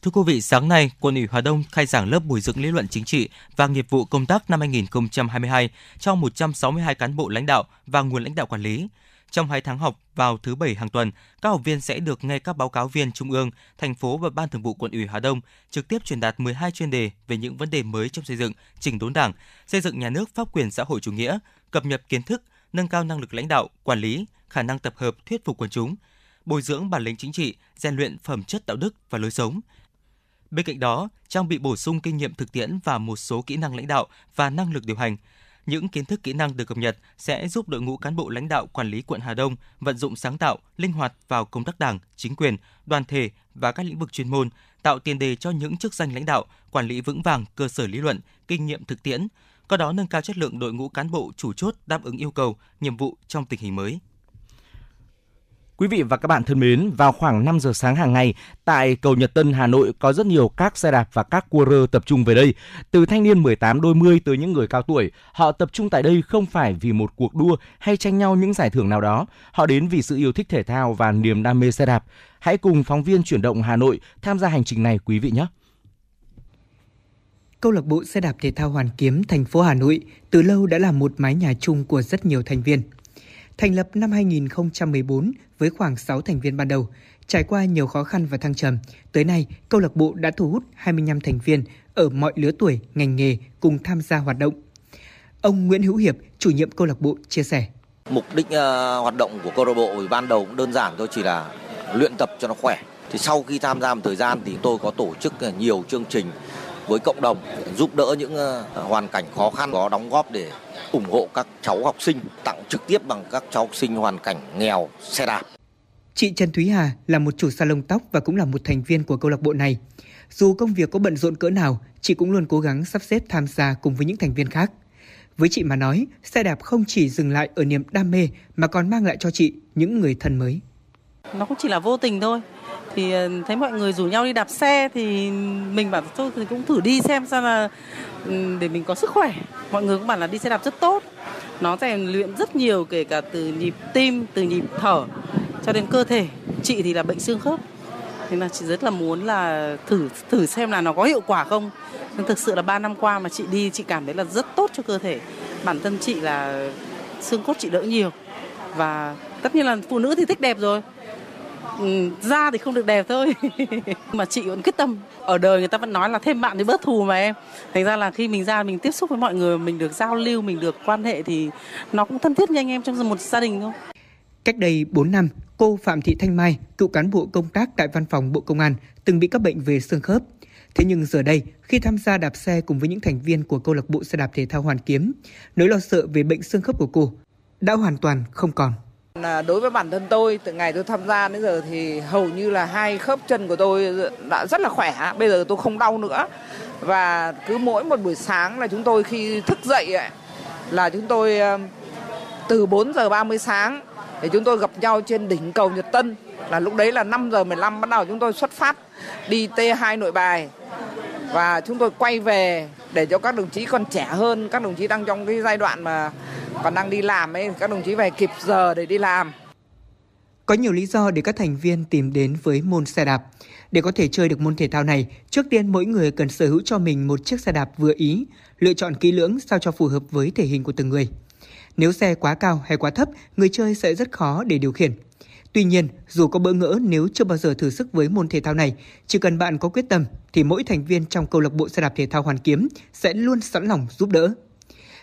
Thưa quý vị, sáng nay, Quận ủy Hà Đông khai giảng lớp bồi dưỡng lý luận chính trị và nghiệp vụ công tác năm 2022 cho 162 cán bộ lãnh đạo và nguồn lãnh đạo quản lý. Trong 2 tháng học vào thứ Bảy hàng tuần, các học viên sẽ được nghe các báo cáo viên Trung ương, thành phố và Ban Thường vụ Quận ủy Hà Đông trực tiếp truyền đạt 12 chuyên đề về những vấn đề mới trong xây dựng, chỉnh đốn Đảng, xây dựng nhà nước pháp quyền xã hội chủ nghĩa, cập nhật kiến thức, nâng cao năng lực lãnh đạo, quản lý, khả năng tập hợp thuyết phục quần chúng, bồi dưỡng bản lĩnh chính trị, rèn luyện phẩm chất đạo đức và lối sống. Bên cạnh đó, trang bị bổ sung kinh nghiệm thực tiễn và một số kỹ năng lãnh đạo và năng lực điều hành. Những kiến thức kỹ năng được cập nhật sẽ giúp đội ngũ cán bộ lãnh đạo quản lý quận Hà Đông vận dụng sáng tạo, linh hoạt vào công tác đảng, chính quyền, đoàn thể và các lĩnh vực chuyên môn, tạo tiền đề cho những chức danh lãnh đạo, quản lý vững vàng cơ sở lý luận, kinh nghiệm thực tiễn, qua đó nâng cao chất lượng đội ngũ cán bộ chủ chốt đáp ứng yêu cầu, nhiệm vụ trong tình hình mới. Quý vị và các bạn thân mến, vào khoảng 5 giờ sáng hàng ngày, tại cầu Nhật Tân, Hà Nội có rất nhiều các xe đạp và các cua rơ tập trung về đây. Từ thanh niên 18 đôi mươi tới những người cao tuổi, họ tập trung tại đây không phải vì một cuộc đua hay tranh nhau những giải thưởng nào đó. Họ đến vì sự yêu thích thể thao và niềm đam mê xe đạp. Hãy cùng phóng viên chuyển động Hà Nội tham gia hành trình này quý vị nhé. Câu lạc bộ xe đạp thể thao Hoàn Kiếm, thành phố Hà Nội từ lâu đã là một mái nhà chung của rất nhiều thành viên. Thành lập năm 2014 với khoảng 6 thành viên ban đầu, trải qua nhiều khó khăn và thăng trầm, tới nay câu lạc bộ đã thu hút 25 thành viên ở mọi lứa tuổi, ngành nghề cùng tham gia hoạt động. Ông Nguyễn Hữu Hiệp, chủ nhiệm câu lạc bộ chia sẻ: Mục đích uh, hoạt động của câu lạc bộ thì ban đầu cũng đơn giản thôi chỉ là luyện tập cho nó khỏe. Thì sau khi tham gia một thời gian thì tôi có tổ chức ờ, nhiều chương trình với cộng đồng giúp đỡ những ờ, hoàn cảnh khó khăn có đóng góp để ủng hộ các cháu học sinh tặng trực tiếp bằng các cháu học sinh hoàn cảnh nghèo xe đạp. Chị Trần Thúy Hà là một chủ salon tóc và cũng là một thành viên của câu lạc bộ này. Dù công việc có bận rộn cỡ nào, chị cũng luôn cố gắng sắp xếp tham gia cùng với những thành viên khác. Với chị mà nói, xe đạp không chỉ dừng lại ở niềm đam mê mà còn mang lại cho chị những người thân mới. Nó cũng chỉ là vô tình thôi. Thì ờ, thấy mọi người rủ nhau đi đạp xe thì mình bảo tôi thì cũng thử đi xem sao là ừ, để mình có sức khỏe. Mọi người cũng bảo là đi xe đạp rất tốt. Nó rèn luyện rất nhiều kể cả từ nhịp tim, từ nhịp thở cho đến cơ thể. Chị thì là bệnh xương khớp. nên là chị rất là muốn là thử thử xem là nó có hiệu quả không. Nhưng thực sự là 3 năm qua mà chị đi chị cảm thấy là rất tốt cho cơ thể. Bản thân chị là xương cốt chị đỡ nhiều. Và tất nhiên là phụ nữ thì thích đẹp rồi. Ừ, da thì không được đẹp thôi mà chị vẫn quyết tâm ở đời người ta vẫn nói là thêm bạn thì bớt thù mà em thành ra là khi mình ra mình tiếp xúc với mọi người mình được giao lưu mình được quan hệ thì nó cũng thân thiết như anh em trong một gia đình thôi Cách đây 4 năm, cô Phạm Thị Thanh Mai, cựu cán bộ công tác tại văn phòng Bộ Công an, từng bị các bệnh về xương khớp. Thế nhưng giờ đây, khi tham gia đạp xe cùng với những thành viên của câu lạc bộ xe đạp thể thao Hoàn Kiếm, nỗi lo sợ về bệnh xương khớp của cô đã hoàn toàn không còn. Là đối với bản thân tôi, từ ngày tôi tham gia đến giờ thì hầu như là hai khớp chân của tôi đã rất là khỏe. Bây giờ tôi không đau nữa. Và cứ mỗi một buổi sáng là chúng tôi khi thức dậy ấy, là chúng tôi à, từ 4 giờ 30 sáng thì chúng tôi gặp nhau trên đỉnh cầu Nhật Tân là lúc đấy là 5 giờ 15 bắt đầu chúng tôi xuất phát đi T2 nội bài và chúng tôi quay về để cho các đồng chí còn trẻ hơn các đồng chí đang trong cái giai đoạn mà còn đang đi làm ấy các đồng chí về kịp giờ để đi làm Có nhiều lý do để các thành viên tìm đến với môn xe đạp. Để có thể chơi được môn thể thao này, trước tiên mỗi người cần sở hữu cho mình một chiếc xe đạp vừa ý, lựa chọn kỹ lưỡng sao cho phù hợp với thể hình của từng người. Nếu xe quá cao hay quá thấp, người chơi sẽ rất khó để điều khiển. Tuy nhiên, dù có bỡ ngỡ nếu chưa bao giờ thử sức với môn thể thao này, chỉ cần bạn có quyết tâm thì mỗi thành viên trong câu lạc bộ xe đạp thể thao Hoàn Kiếm sẽ luôn sẵn lòng giúp đỡ.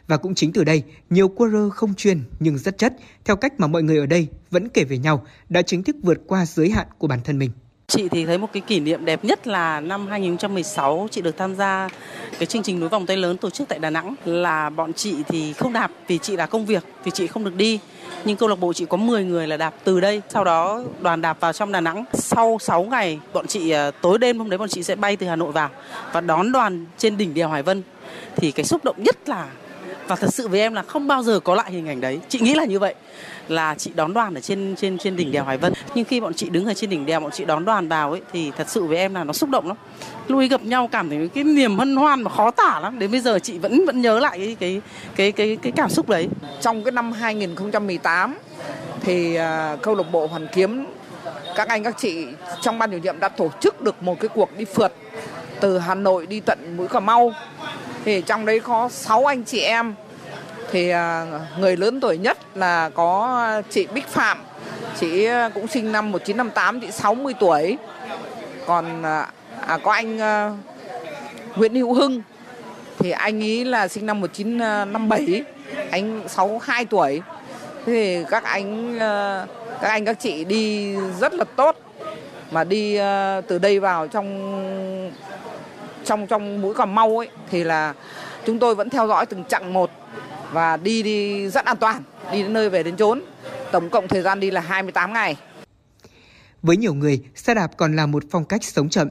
Và cũng chính từ đây, nhiều quarter không chuyên nhưng rất chất, theo cách mà mọi người ở đây vẫn kể về nhau, đã chính thức vượt qua giới hạn của bản thân mình. Chị thì thấy một cái kỷ niệm đẹp nhất là năm 2016 chị được tham gia cái chương trình núi vòng tay lớn tổ chức tại Đà Nẵng là bọn chị thì không đạp vì chị là công việc thì chị không được đi nhưng câu lạc bộ chị có 10 người là đạp từ đây. Sau đó đoàn đạp vào trong Đà Nẵng. Sau 6 ngày, bọn chị à, tối đêm hôm đấy bọn chị sẽ bay từ Hà Nội vào và đón đoàn trên đỉnh đèo Hải Vân. Thì cái xúc động nhất là, và thật sự với em là không bao giờ có lại hình ảnh đấy. Chị nghĩ là như vậy là chị đón đoàn ở trên trên trên đỉnh đèo Hải Vân. Nhưng khi bọn chị đứng ở trên đỉnh đèo, bọn chị đón đoàn vào ấy, thì thật sự với em là nó xúc động lắm. Lui gặp nhau cảm thấy cái niềm hân hoan mà khó tả lắm. Đến bây giờ chị vẫn vẫn nhớ lại cái cái cái cái cái cảm xúc đấy. Trong cái năm 2018 thì à, câu lạc bộ Hoàn Kiếm, các anh, các chị trong ban chủ nhiệm đã tổ chức được một cái cuộc đi phượt từ Hà Nội đi tận mũi Cà Mau. Thì trong đấy có 6 anh chị em thì à, người lớn tuổi nhất là có chị Bích Phạm. Chị à, cũng sinh năm 1958 chị 60 tuổi. Còn à, à, có anh à, Nguyễn Hữu Hưng. Thì anh ấy là sinh năm 1957 anh 62 tuổi. Thế thì các anh à, các anh các chị đi rất là tốt. Mà đi à, từ đây vào trong trong trong mũi Cà Mau ấy thì là chúng tôi vẫn theo dõi từng chặng một và đi đi rất an toàn, đi đến nơi về đến chốn. Tổng cộng thời gian đi là 28 ngày. Với nhiều người, xe đạp còn là một phong cách sống chậm.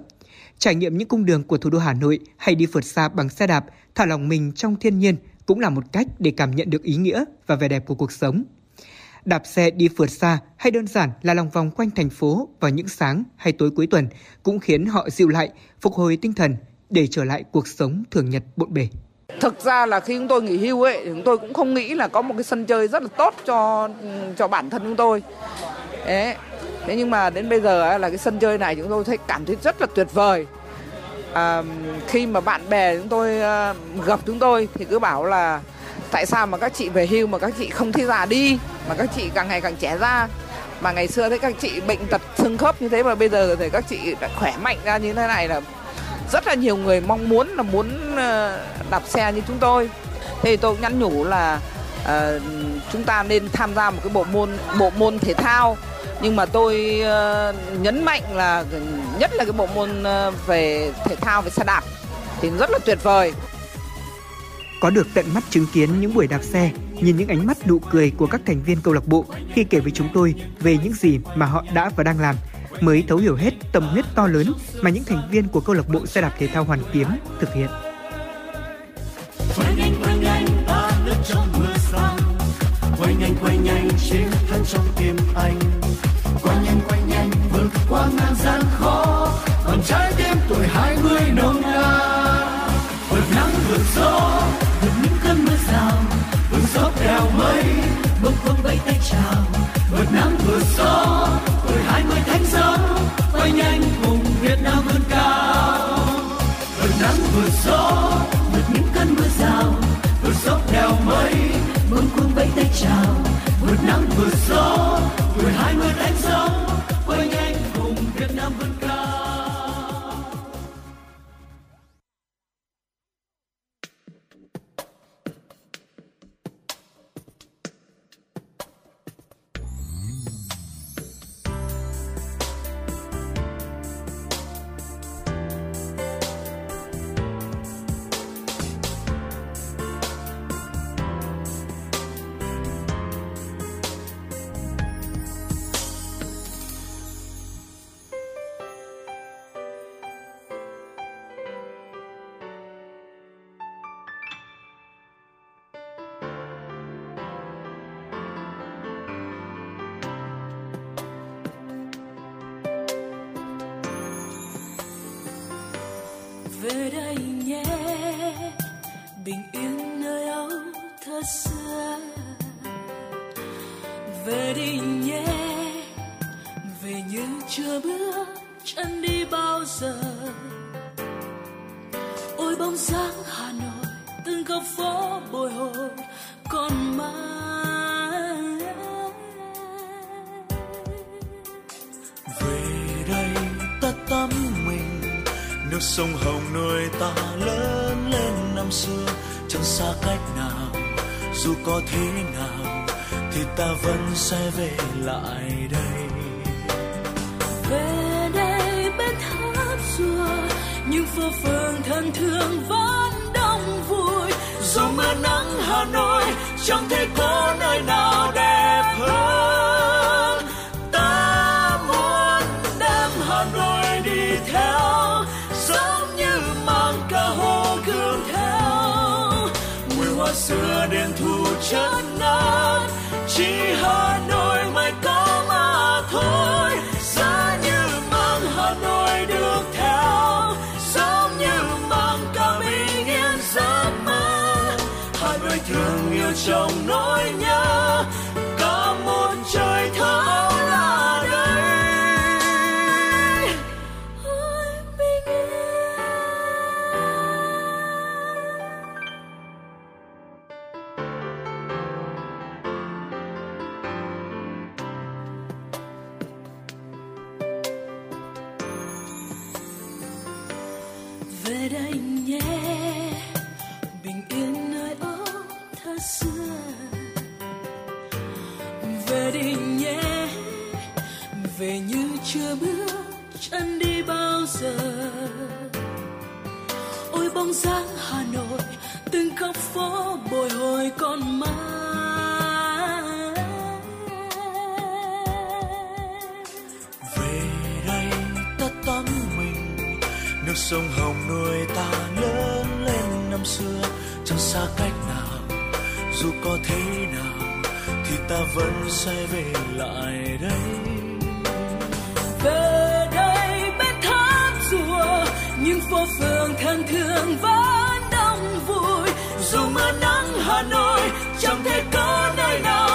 Trải nghiệm những cung đường của thủ đô Hà Nội hay đi phượt xa bằng xe đạp, thả lòng mình trong thiên nhiên cũng là một cách để cảm nhận được ý nghĩa và vẻ đẹp của cuộc sống. Đạp xe đi phượt xa hay đơn giản là lòng vòng quanh thành phố vào những sáng hay tối cuối tuần cũng khiến họ dịu lại, phục hồi tinh thần để trở lại cuộc sống thường nhật bộn bề. Thực ra là khi chúng tôi nghỉ hưu ấy, chúng tôi cũng không nghĩ là có một cái sân chơi rất là tốt cho cho bản thân chúng tôi. Đấy. Thế nhưng mà đến bây giờ là cái sân chơi này chúng tôi thấy cảm thấy rất là tuyệt vời. À, khi mà bạn bè chúng tôi ờ, gặp chúng tôi thì cứ bảo là tại sao mà các chị về hưu mà các chị không thấy già đi mà các chị càng ngày càng trẻ ra mà ngày xưa thấy các chị bệnh tật xương khớp như thế mà bây giờ thì các chị đã khỏe mạnh ra như thế này là rất là nhiều người mong muốn là muốn ờ, đạp xe như chúng tôi. Thì tôi cũng nhắn nhủ là ờ, chúng ta nên tham gia một cái bộ môn bộ môn thể thao. Nhưng mà tôi ờ, nhấn mạnh là nhất là cái bộ môn về thể thao về xe đạp thì rất là tuyệt vời. Có được tận mắt chứng kiến những buổi đạp xe, nhìn những ánh mắt nụ cười của các thành viên câu lạc bộ khi kể với chúng tôi về những gì mà họ đã và đang làm mới thấu hiểu hết tâm huyết to lớn mà những thành viên của câu lạc bộ xe đạp thể thao Hoàn Kiếm thực hiện. Quay nhanh quay nhanh ta nước trong mưa xa Quay nhanh quay nhanh chiến thắng trong tim anh Quay nhanh quay nhanh vượt qua ngàn gian khó. Còn trái tim tuổi hai mươi nồng nàn Vượt nắng, vượt gió, vượt những cơn mưa rào. Vượt dốc đèo mây, bước không vẫy tay chào. Vượt nắng, vượt gió sẽ về lại đây. Về đây bên tháp xưa những phố phường thân thương vẫn đông vui. Dù mưa nắng hà nội, chẳng thể có nơi nào đẹp hơn. Ta muốn đem hà nội đi theo, giống như mang cả hồ gương theo. Mùi hoa xưa đến chất ngát chỉ trong nỗi nhớ. Bóng dáng hà nội, từng góc phố bồi hồi con về đây ta tắm mình, nước sông hồng nuôi ta lớn lên năm xưa. Chẳng xa cách nào, dù có thế nào, thì ta vẫn sẽ về lại đây. Về đây những phố phường thân thương vẫn đông vui. Dù mưa nắng hà nội, chẳng thể có nơi nào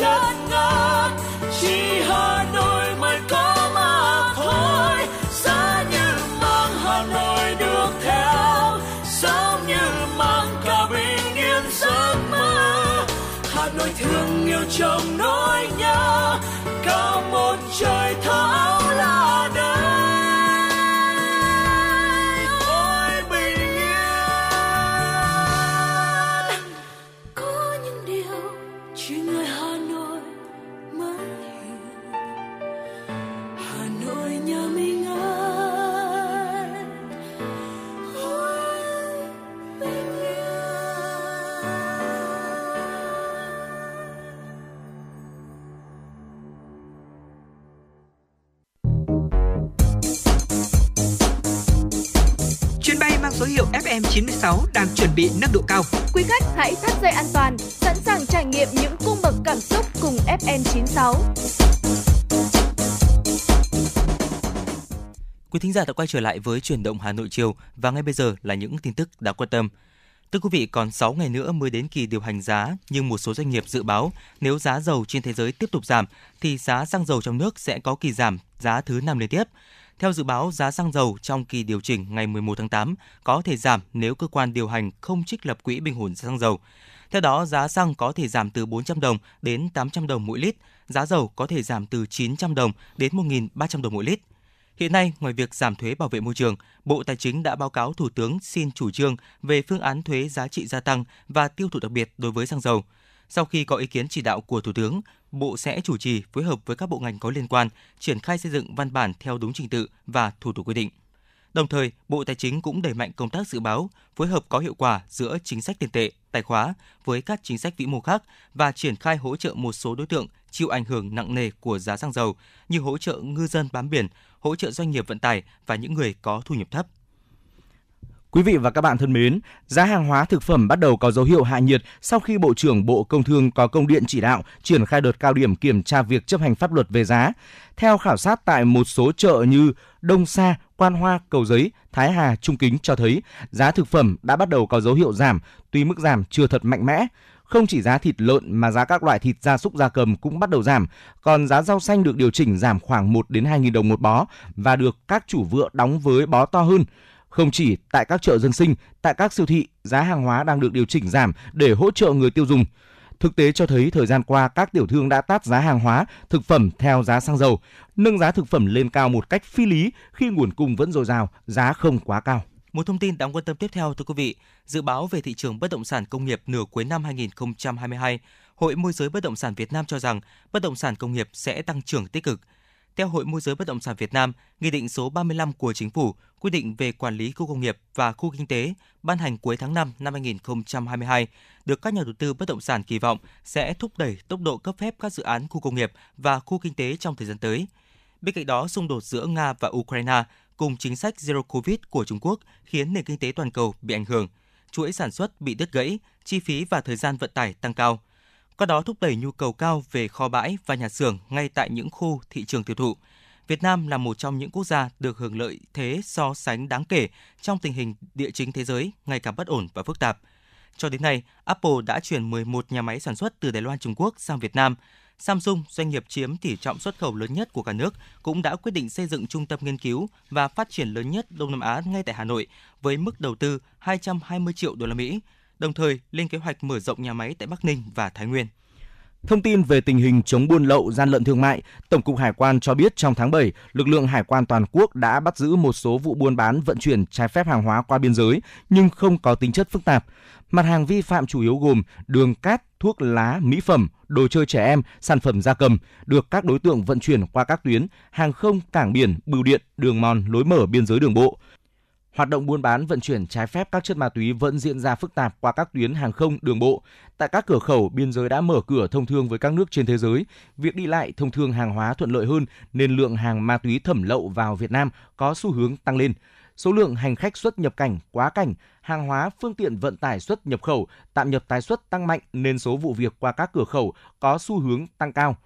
chất ngát chỉ Hà Nội mới có mà thôi. Giá như mang Hà Nội được theo. Giống như mang cả bình yên giấc mơ. Hà Nội thương yêu trong nỗi nhớ. Cả một trời thao số hiệu FM96 đang chuẩn bị nâng độ cao. Quý khách hãy thắt dây an toàn, sẵn sàng trải nghiệm những cung bậc cảm xúc cùng FN96. Quý thính giả đã quay trở lại với chuyển động Hà Nội chiều và ngay bây giờ là những tin tức đáng quan tâm. Thưa quý vị, còn 6 ngày nữa mới đến kỳ điều hành giá, nhưng một số doanh nghiệp dự báo nếu giá dầu trên thế giới tiếp tục giảm thì giá xăng dầu trong nước sẽ có kỳ giảm giá thứ năm liên tiếp. Theo dự báo, giá xăng dầu trong kỳ điều chỉnh ngày 11 tháng 8 có thể giảm nếu cơ quan điều hành không trích lập quỹ bình ổn xăng dầu. Theo đó, giá xăng có thể giảm từ 400 đồng đến 800 đồng mỗi lít, giá dầu có thể giảm từ 900 đồng đến 1.300 đồng mỗi lít. Hiện nay, ngoài việc giảm thuế bảo vệ môi trường, Bộ Tài chính đã báo cáo Thủ tướng xin chủ trương về phương án thuế giá trị gia tăng và tiêu thụ đặc biệt đối với xăng dầu. Sau khi có ý kiến chỉ đạo của Thủ tướng, Bộ sẽ chủ trì phối hợp với các bộ ngành có liên quan triển khai xây dựng văn bản theo đúng trình tự và thủ tục quy định. Đồng thời, Bộ Tài chính cũng đẩy mạnh công tác dự báo, phối hợp có hiệu quả giữa chính sách tiền tệ, tài khóa với các chính sách vĩ mô khác và triển khai hỗ trợ một số đối tượng chịu ảnh hưởng nặng nề của giá xăng dầu như hỗ trợ ngư dân bám biển, hỗ trợ doanh nghiệp vận tải và những người có thu nhập thấp. Quý vị và các bạn thân mến, giá hàng hóa thực phẩm bắt đầu có dấu hiệu hạ nhiệt sau khi Bộ trưởng Bộ Công Thương có công điện chỉ đạo triển khai đợt cao điểm kiểm tra việc chấp hành pháp luật về giá. Theo khảo sát tại một số chợ như Đông Sa, Quan Hoa, Cầu Giấy, Thái Hà, Trung Kính cho thấy giá thực phẩm đã bắt đầu có dấu hiệu giảm, tuy mức giảm chưa thật mạnh mẽ. Không chỉ giá thịt lợn mà giá các loại thịt gia súc gia cầm cũng bắt đầu giảm, còn giá rau xanh được điều chỉnh giảm khoảng 1 đến 2 000 đồng một bó và được các chủ vựa đóng với bó to hơn. Không chỉ tại các chợ dân sinh, tại các siêu thị, giá hàng hóa đang được điều chỉnh giảm để hỗ trợ người tiêu dùng. Thực tế cho thấy thời gian qua các tiểu thương đã tát giá hàng hóa, thực phẩm theo giá xăng dầu, nâng giá thực phẩm lên cao một cách phi lý khi nguồn cung vẫn dồi dào, giá không quá cao. Một thông tin đáng quan tâm tiếp theo thưa quý vị, dự báo về thị trường bất động sản công nghiệp nửa cuối năm 2022, Hội môi giới bất động sản Việt Nam cho rằng bất động sản công nghiệp sẽ tăng trưởng tích cực. Theo Hội môi giới bất động sản Việt Nam, Nghị định số 35 của Chính phủ quy định về quản lý khu công nghiệp và khu kinh tế ban hành cuối tháng 5 năm 2022 được các nhà đầu tư bất động sản kỳ vọng sẽ thúc đẩy tốc độ cấp phép các dự án khu công nghiệp và khu kinh tế trong thời gian tới. Bên cạnh đó, xung đột giữa Nga và Ukraine cùng chính sách Zero Covid của Trung Quốc khiến nền kinh tế toàn cầu bị ảnh hưởng, chuỗi sản xuất bị đứt gãy, chi phí và thời gian vận tải tăng cao. Qua đó thúc đẩy nhu cầu cao về kho bãi và nhà xưởng ngay tại những khu thị trường tiêu thụ. Việt Nam là một trong những quốc gia được hưởng lợi thế so sánh đáng kể trong tình hình địa chính thế giới ngày càng bất ổn và phức tạp. Cho đến nay, Apple đã chuyển 11 nhà máy sản xuất từ Đài Loan Trung Quốc sang Việt Nam. Samsung, doanh nghiệp chiếm tỷ trọng xuất khẩu lớn nhất của cả nước, cũng đã quyết định xây dựng trung tâm nghiên cứu và phát triển lớn nhất Đông Nam Á ngay tại Hà Nội với mức đầu tư 220 triệu đô la Mỹ, đồng thời lên kế hoạch mở rộng nhà máy tại Bắc Ninh và Thái Nguyên. Thông tin về tình hình chống buôn lậu, gian lận thương mại, Tổng cục Hải quan cho biết trong tháng 7, lực lượng hải quan toàn quốc đã bắt giữ một số vụ buôn bán vận chuyển trái phép hàng hóa qua biên giới nhưng không có tính chất phức tạp. Mặt hàng vi phạm chủ yếu gồm đường cát, thuốc lá, mỹ phẩm, đồ chơi trẻ em, sản phẩm gia cầm được các đối tượng vận chuyển qua các tuyến hàng không, cảng biển, bưu điện, đường mòn, lối mở biên giới đường bộ. Hoạt động buôn bán vận chuyển trái phép các chất ma túy vẫn diễn ra phức tạp qua các tuyến hàng không, đường bộ. Tại các cửa khẩu, biên giới đã mở cửa thông thương với các nước trên thế giới. Việc đi lại thông thương hàng hóa thuận lợi hơn nên lượng hàng ma túy thẩm lậu vào Việt Nam có xu hướng tăng lên. Số lượng hành khách xuất nhập cảnh, quá cảnh, hàng hóa, phương tiện vận tải xuất nhập khẩu, tạm nhập tái xuất tăng mạnh nên số vụ việc qua các cửa khẩu có xu hướng tăng cao.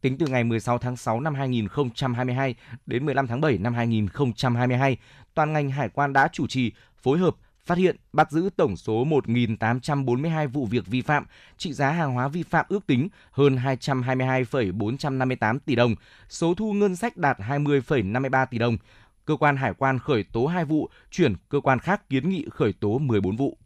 Tính từ ngày 16 tháng 6 năm 2022 đến 15 tháng 7 năm 2022, toàn ngành hải quan đã chủ trì, phối hợp, phát hiện, bắt giữ tổng số 1.842 vụ việc vi phạm, trị giá hàng hóa vi phạm ước tính hơn 222,458 tỷ đồng, số thu ngân sách đạt 20,53 tỷ đồng. Cơ quan hải quan khởi tố 2 vụ, chuyển cơ quan khác kiến nghị khởi tố 14 vụ.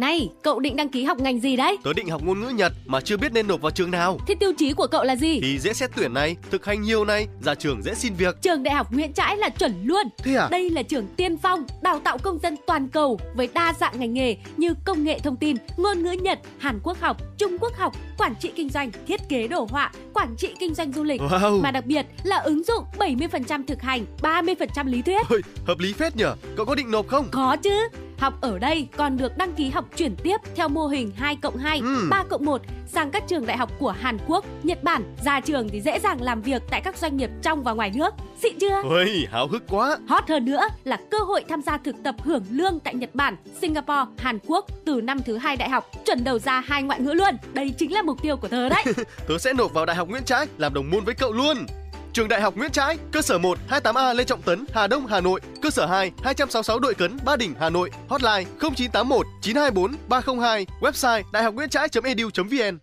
Này, cậu định đăng ký học ngành gì đấy? Tớ định học ngôn ngữ Nhật mà chưa biết nên nộp vào trường nào. Thế tiêu chí của cậu là gì? Thì dễ xét tuyển này, thực hành nhiều này, ra trường dễ xin việc. Trường Đại học Nguyễn Trãi là chuẩn luôn. Thế à? Đây là trường tiên phong, đào tạo công dân toàn cầu với đa dạng ngành nghề như công nghệ thông tin, ngôn ngữ Nhật, Hàn Quốc học, Trung Quốc học, quản trị kinh doanh, thiết kế đồ họa, quản trị kinh doanh du lịch. Wow. Mà đặc biệt là ứng dụng 70% thực hành, 30% lý thuyết. Ôi, hợp lý phết nhở. Cậu có định nộp không? Có chứ. Học ở đây còn được đăng ký học chuyển tiếp theo mô hình 2 cộng 2, Ừ. 3 cộng 1 sang các trường đại học của Hàn Quốc, Nhật Bản. Ra trường thì dễ dàng làm việc tại các doanh nghiệp trong và ngoài nước. Xịn chưa? Ôi, háo hức quá. Hot hơn nữa là cơ hội tham gia thực tập hưởng lương tại Nhật Bản, Singapore, Hàn Quốc từ năm thứ hai đại học, chuẩn đầu ra hai ngoại ngữ luôn. Đây chính là mục tiêu của tớ đấy. Tớ sẽ nộp vào Đại học Nguyễn Trãi làm đồng môn với cậu luôn. Trường Đại học Nguyễn Trãi, cơ sở 1 28A Lê Trọng Tấn, Hà Đông, Hà Nội, cơ sở 2 266 Đội Cấn, Ba Đình, Hà Nội, hotline 0981 924 302, website đạihocnguyentrai.edu.vn.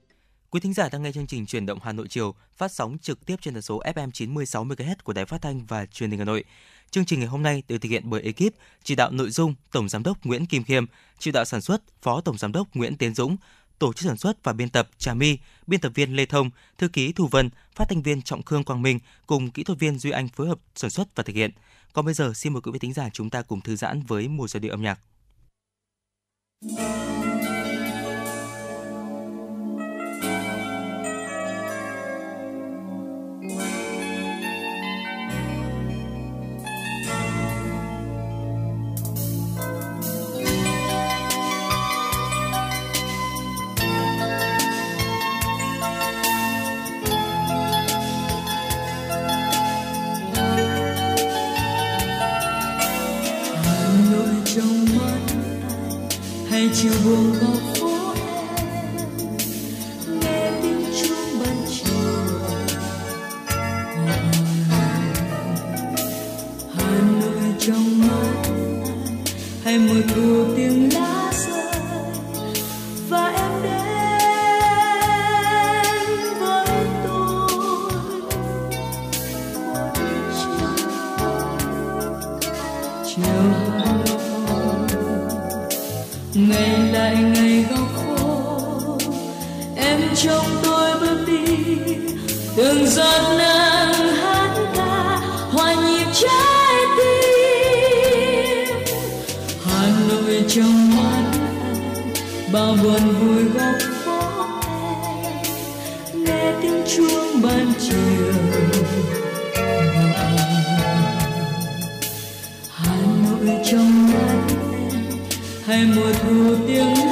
Quý thính giả đang nghe chương trình truyền động Hà Nội chiều phát sóng trực tiếp trên tần số FM 96 MHz của Đài Phát thanh và Truyền hình Hà Nội. Chương trình ngày hôm nay được thực hiện bởi ekip chỉ đạo nội dung Tổng giám đốc Nguyễn Kim Khiêm, chỉ đạo sản xuất Phó Tổng giám đốc Nguyễn Tiến Dũng, tổ chức sản xuất và biên tập Trà My, biên tập viên Lê Thông, thư ký Thu Vân, phát thanh viên Trọng Khương Quang Minh cùng kỹ thuật viên Duy Anh phối hợp sản xuất và thực hiện. Còn bây giờ xin mời quý vị thính giả chúng ta cùng thư giãn với một giai điệu âm nhạc. ngày chiều buồn góc phố em, nghe tiếng chuông ban chiều hà nội trong mắt, hay mùa thu tiếng lá bao buồn vui góc phố nghe tiếng chuông ban chiều. Hà nội trong mắt hay mùa thu tiếng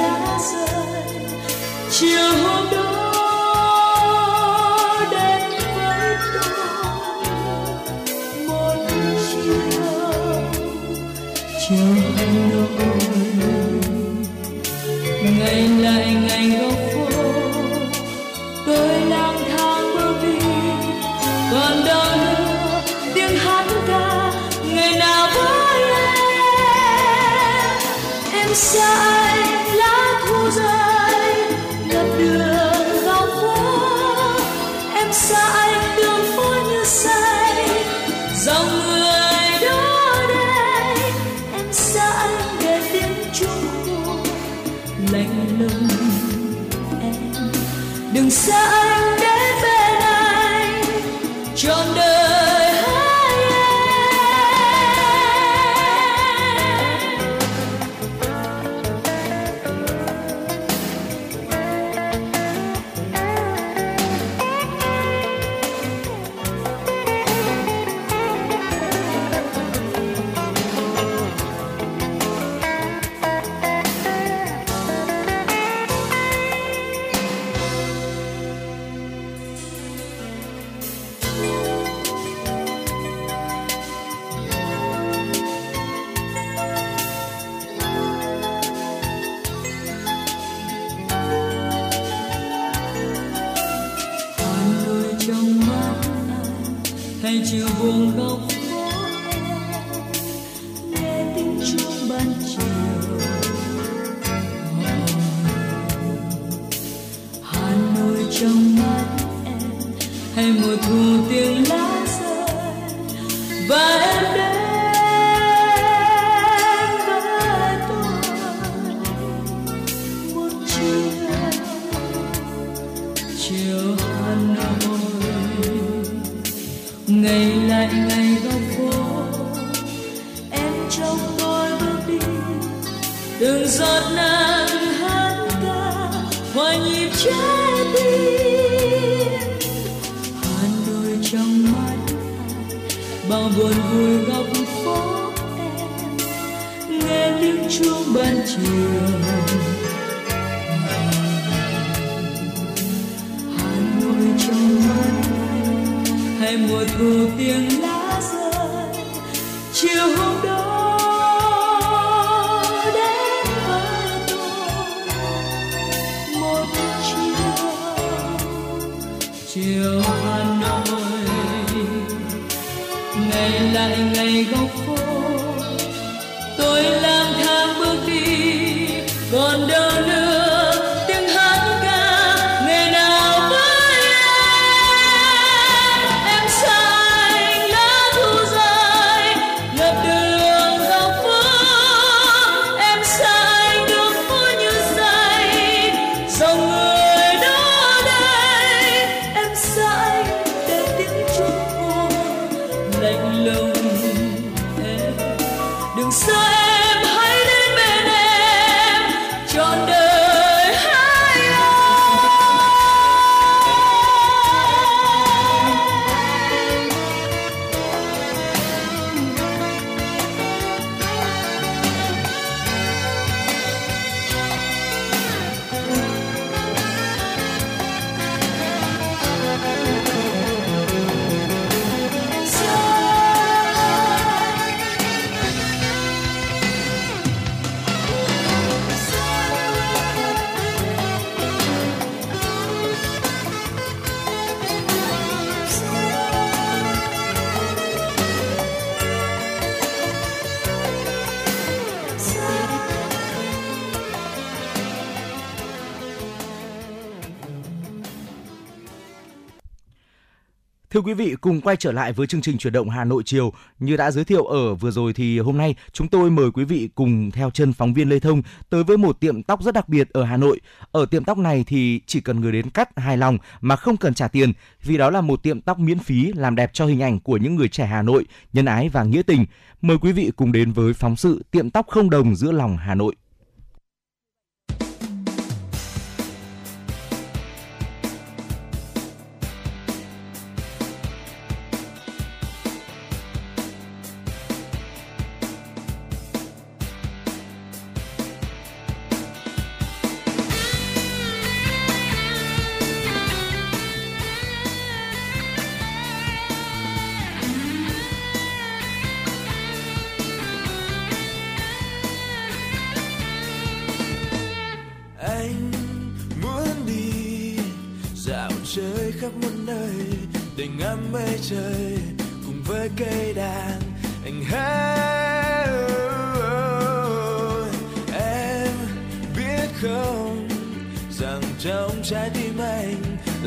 Thưa quý vị, cùng quay trở lại với chương trình chuyển động Hà Nội chiều. Như đã giới thiệu ở vừa rồi thì hôm nay chúng tôi mời quý vị cùng theo chân phóng viên Lê Thông tới với một tiệm tóc rất đặc biệt ở Hà Nội. Ở tiệm tóc này thì chỉ cần người đến cắt hài lòng mà không cần trả tiền vì đó là một tiệm tóc miễn phí làm đẹp cho hình ảnh của những người trẻ Hà Nội, nhân ái và nghĩa tình. Mời quý vị cùng đến với phóng sự tiệm tóc không đồng giữa lòng Hà Nội.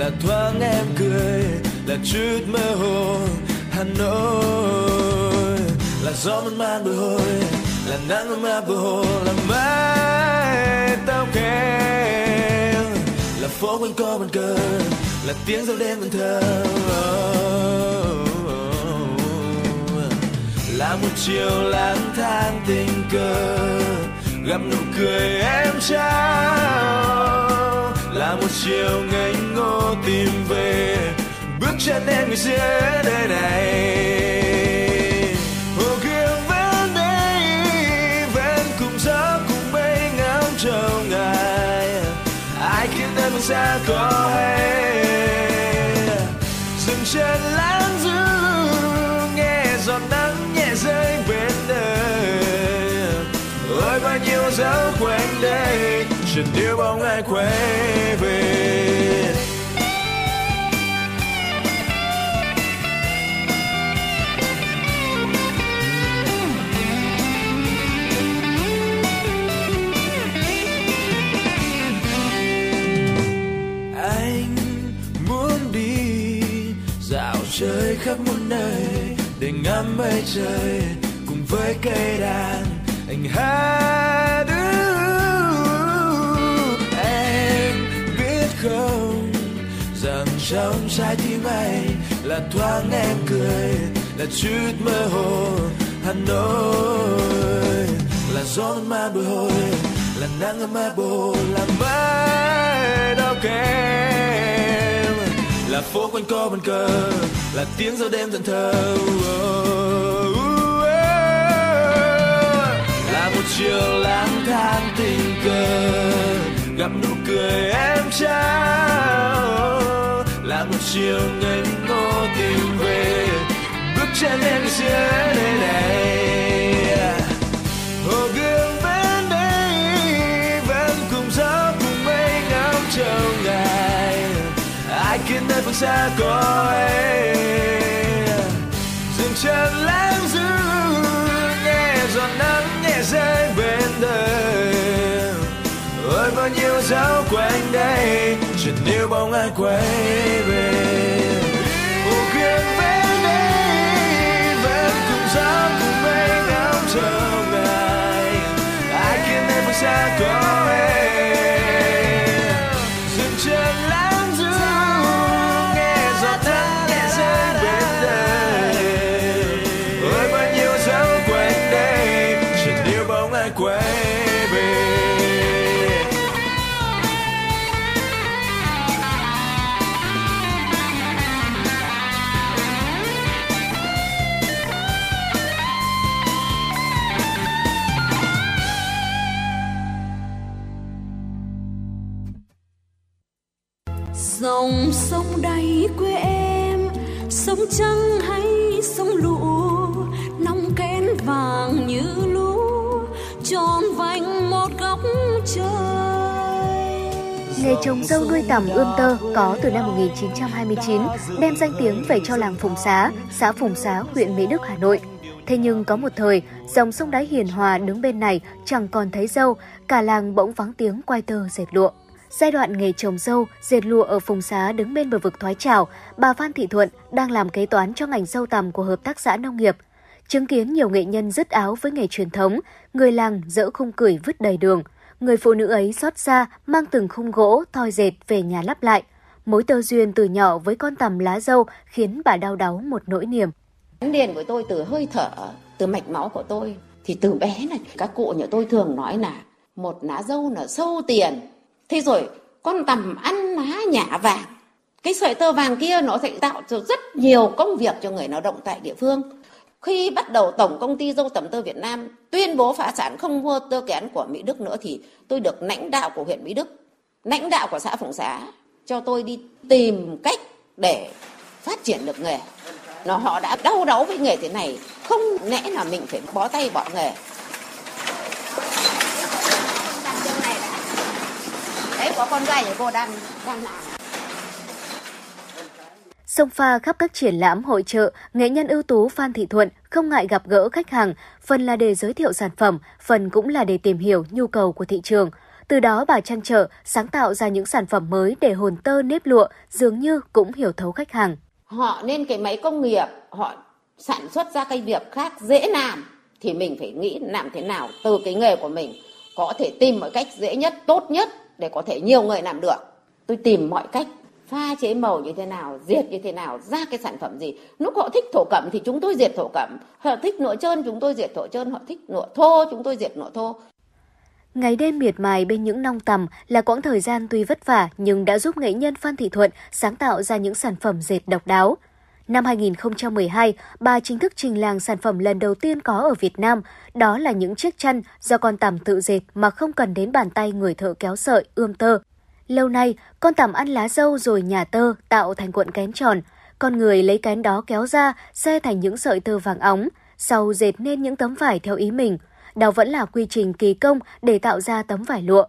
Là thoáng em cười là chút mơ hồ. Hà Nội là gió mơn man bồi hồi, là nắng mơn man bồi hồi, là mái tóc em là phố quanh co bàn cờ, là tiếng giao đêm vần thơ. Là một chiều lang thang tình cờ, gặp nụ cười em trao là một chiều ngây ngô tìm về. Bước chân em người giữa đời này. Hồ gương vẫn đây vẫn cùng gió cùng mây ngắm chờ ngày ai khiến em xa có hay? Dừng chân lãng dư, nghe giọt nắng nhẹ rơi bên đời. Ôi, bao nhiêu dấu quanh đây chợt níu bóng ai quay về. Anh muốn đi dạo chơi khắp muôn nơi để ngắm mây trời cùng với cây đàn. Anh hát không? Rằng trong trái tim anh là thoáng em cười, là chút mơ hồ. Hà Nội là gió man bồi hồi, là nắng ấm bồ là mái đau kém. Là phố quanh co bàn cờ, là tiếng giao đêm dần thơ là một chiều lang thang tình cờ gặp nụ cười em trao. Là một chiều ngây ngô tìm về, bước chân em giữa nơi này. Hồ gương bên đây vẫn cùng gió cùng mây ngắm chờ ngày ai khiến nơi phương xa có em? Dừng chân lãng dư, nghe giọt nắng nhẹ rơi bên đời ôi vẫn yêu dấu quanh đây chợt níu bóng ai quay về. Hồ gương bên đây vẫn cùng gió cùng mây ngắm chờ ngày ai khiến em phương xa có trắng hay sông lũ nong kén vàng như lũ tròn vành một góc trời Nghề trồng dâu nuôi tằm ươm tơ có từ năm 1929, đem danh tiếng về cho làng Phùng Xá, xã Phùng Xá, huyện Mỹ Đức, Hà Nội. Thế nhưng có một thời, dòng sông đáy hiền hòa đứng bên này chẳng còn thấy dâu, cả làng bỗng vắng tiếng quay tơ dệt lụa. Giai đoạn nghề trồng dâu, dệt lụa ở Phùng Xá đứng bên bờ vực thoái trào, bà Phan Thị Thuận đang làm kế toán cho ngành dâu tằm của hợp tác xã nông nghiệp. Chứng kiến nhiều nghệ nhân dứt áo với nghề truyền thống, người làng dỡ khung cửi vứt đầy đường. Người phụ nữ ấy xót xa mang từng khung gỗ, thoi dệt về nhà lắp lại. Mối tơ duyên từ nhỏ với con tằm lá dâu khiến bà đau đáu một nỗi niềm. gắn liền của tôi từ hơi thở, từ mạch máu của tôi thì từ bé này các cụ nhà tôi thường nói là một lá dâu là sâu tiền. Thế rồi con tầm ăn lá nhả vàng. Cái sợi tơ vàng kia nó sẽ tạo được rất nhiều công việc cho người lao động tại địa phương. Khi bắt đầu Tổng công ty dâu tầm tơ Việt Nam tuyên bố phá sản không mua tơ kén của Mỹ Đức nữa thì tôi được lãnh đạo của huyện Mỹ Đức, lãnh đạo của xã Phụng Xá cho tôi đi tìm cách để phát triển được nghề. Nó họ đã đau đáu với nghề thế này, không lẽ là mình phải bó tay bỏ nghề. Đấy có con gái nhà cô đang đang làm. Sông pha khắp các triển lãm hội trợ, nghệ nhân ưu tú Phan Thị Thuận không ngại gặp gỡ khách hàng, phần là để giới thiệu sản phẩm, phần cũng là để tìm hiểu nhu cầu của thị trường. Từ đó bà chăn trở, sáng tạo ra những sản phẩm mới để hồn tơ nếp lụa dường như cũng hiểu thấu khách hàng. Họ nên cái máy công nghiệp, họ sản xuất ra cái việc khác dễ làm thì mình phải nghĩ làm thế nào từ cái nghề của mình có thể tìm mọi cách dễ nhất, tốt nhất để có thể nhiều người làm được. Tôi tìm mọi cách pha chế màu như thế nào, diệt như thế nào, ra cái sản phẩm gì. Lúc họ thích thổ cẩm thì chúng tôi diệt thổ cẩm, họ thích nụa trơn chúng tôi diệt thổ trơn, họ thích nụa thô chúng tôi diệt nụa thô. Ngày đêm miệt mài bên những nong tầm là quãng thời gian tuy vất vả nhưng đã giúp nghệ nhân Phan Thị Thuận sáng tạo ra những sản phẩm dệt độc đáo. Năm 2012, bà chính thức trình làng sản phẩm lần đầu tiên có ở Việt Nam, đó là những chiếc chăn do con tằm tự dệt mà không cần đến bàn tay người thợ kéo sợi, ươm tơ. Lâu nay, con tằm ăn lá dâu rồi nhả tơ tạo thành cuộn kén tròn. Con người lấy kén đó kéo ra, xe thành những sợi tơ vàng óng, sau dệt nên những tấm vải theo ý mình. Đó vẫn là quy trình kỳ công để tạo ra tấm vải lụa.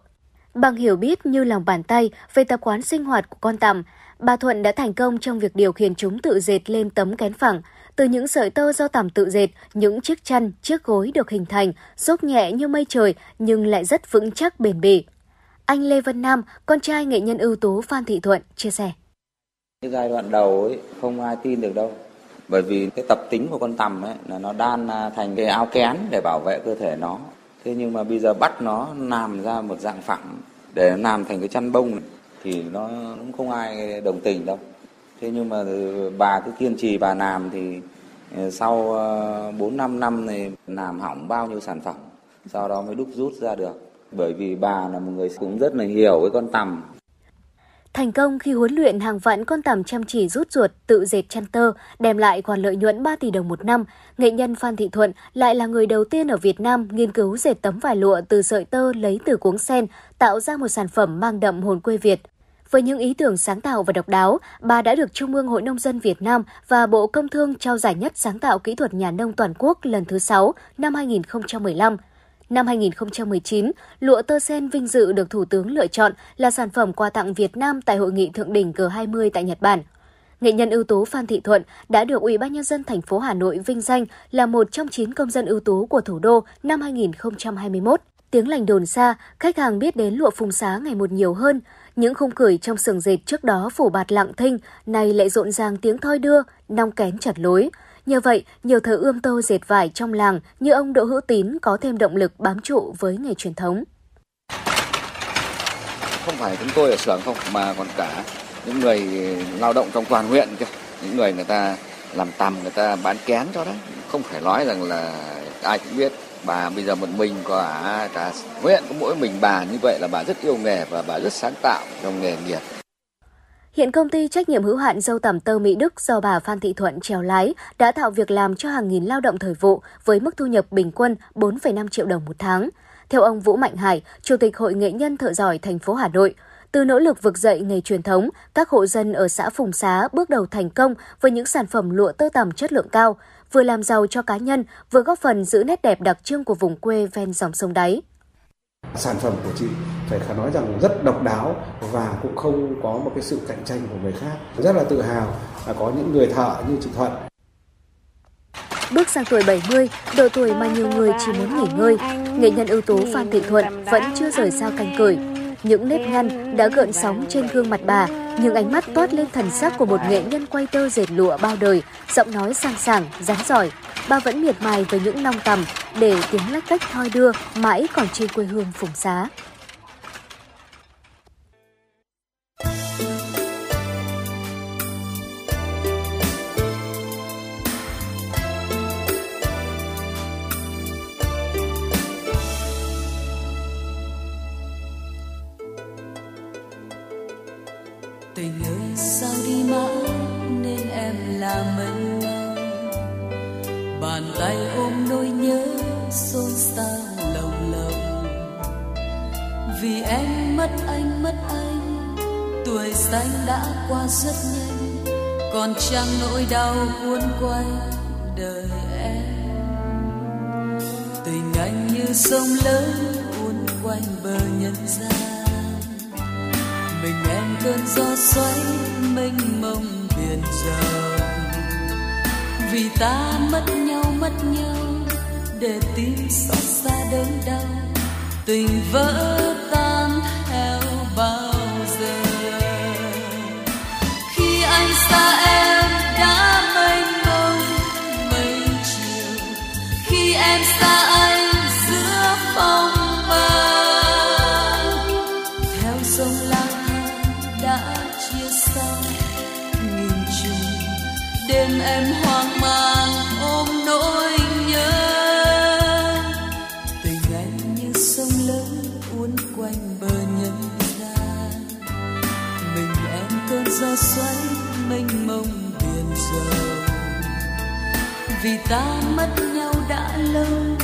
Bằng hiểu biết như lòng bàn tay về tập quán sinh hoạt của con tằm, bà Thuận đã thành công trong việc điều khiển chúng tự dệt lên tấm kén phẳng. Từ những sợi tơ do tằm tự dệt, những chiếc chăn, chiếc gối được hình thành, xốp nhẹ như mây trời nhưng lại rất vững chắc bền bỉ. Anh Lê Văn Nam, con trai nghệ nhân ưu tú Phan Thị Thuận, chia sẻ. Cái giai đoạn đầu ấy không ai tin được đâu. Bởi vì cái tập tính của con tằm ấy là nó đan à, thành cái áo kén để bảo vệ cơ thể nó. Thế nhưng mà bây giờ bắt nó làm ra một dạng phẳng để làm thành cái chăn bông này, thì nó cũng không ai đồng tình đâu. Thế nhưng mà bà cứ kiên trì bà làm thì ờ, sau ờ, 4 5 năm này làm hỏng bao nhiêu sản phẩm, sau đó mới đúc rút ra được bởi vì bà là một người cũng rất là hiểu với con tằm. Thành công khi huấn luyện hàng vạn con tằm chăm chỉ rút ruột, tự dệt chăn tơ, đem lại khoản lợi nhuận 3 tỷ đồng một năm, nghệ nhân Phan Thị Thuận lại là người đầu tiên ở Việt Nam nghiên cứu dệt tấm vải lụa từ sợi tơ lấy từ cuống sen, tạo ra một sản phẩm mang đậm hồn quê Việt. Với những ý tưởng sáng tạo và độc đáo, bà đã được Trung ương Hội Nông dân Việt Nam và Bộ Công Thương trao giải nhất sáng tạo kỹ thuật nhà nông toàn quốc lần thứ 6 năm 2015. Năm 2019, lụa tơ sen vinh dự được Thủ tướng lựa chọn là sản phẩm quà tặng Việt Nam tại hội nghị thượng đỉnh G20 tại Nhật Bản. Nghệ nhân ưu tú Phan Thị Thuận đã được Ủy ban nhân dân thành phố Hà Nội vinh danh là một trong 9 công dân ưu tú của thủ đô năm 2021. Tiếng lành đồn xa, khách hàng biết đến lụa phùng xá ngày một nhiều hơn. Những khung cửi trong sừng dệt trước đó phủ bạt lặng thinh, nay lại rộn ràng tiếng thoi đưa, nong kén chặt lối. Nhờ vậy, nhiều thợ ươm tơ dệt vải trong làng như ông Đỗ Hữu Tín có thêm động lực bám trụ với nghề truyền thống. Không phải chúng tôi ở xưởng không mà còn cả những người lao động trong toàn huyện kia, những người người ta làm tầm, người ta bán kén cho đấy, không phải nói rằng là ai cũng biết bà bây giờ một mình cả à, cả huyện có mỗi mình bà như vậy là bà rất yêu nghề và bà rất sáng tạo trong nghề nghiệp Hiện công ty trách nhiệm hữu hạn dâu tằm tơ Mỹ Đức do bà Phan Thị Thuận trèo lái đã tạo việc làm cho hàng nghìn lao động thời vụ với mức thu nhập bình quân 4,5 triệu đồng một tháng. Theo ông Vũ Mạnh Hải, Chủ tịch Hội nghệ nhân thợ giỏi thành phố Hà Nội, từ nỗ lực vực dậy nghề truyền thống, các hộ dân ở xã Phùng Xá bước đầu thành công với những sản phẩm lụa tơ tằm chất lượng cao, vừa làm giàu cho cá nhân, vừa góp phần giữ nét đẹp đặc trưng của vùng quê ven dòng sông đáy. Sản phẩm của chị phải khả nói rằng rất độc đáo và cũng không có một cái sự cạnh tranh của người khác. Rất là tự hào là có những người thợ như chị Thuận. Bước sang tuổi 70, độ tuổi mà nhiều người chỉ muốn nghỉ ngơi, nghệ nhân ưu tú Phan Thị Thuận vẫn chưa rời xa canh cửi. Những nếp nhăn đã gợn sóng trên gương mặt bà, nhưng ánh mắt toát lên thần sắc của một nghệ nhân quay tơ dệt lụa bao đời, giọng nói sang sảng, rắn giỏi. Bà vẫn miệt mài với những nong tầm để tiếng lách cách thoi đưa mãi còn trên quê hương phùng xá. Chẳng nỗi đau cuốn quanh đời em. Tình anh như sông lớn cuốn quanh bờ nhân gian. Mình em cơn gió xoáy mênh mông biển rộng. Vì ta mất nhau mất nhau để tim xót xa đớn đau. Tình vỡ ta mất nhau đã lâu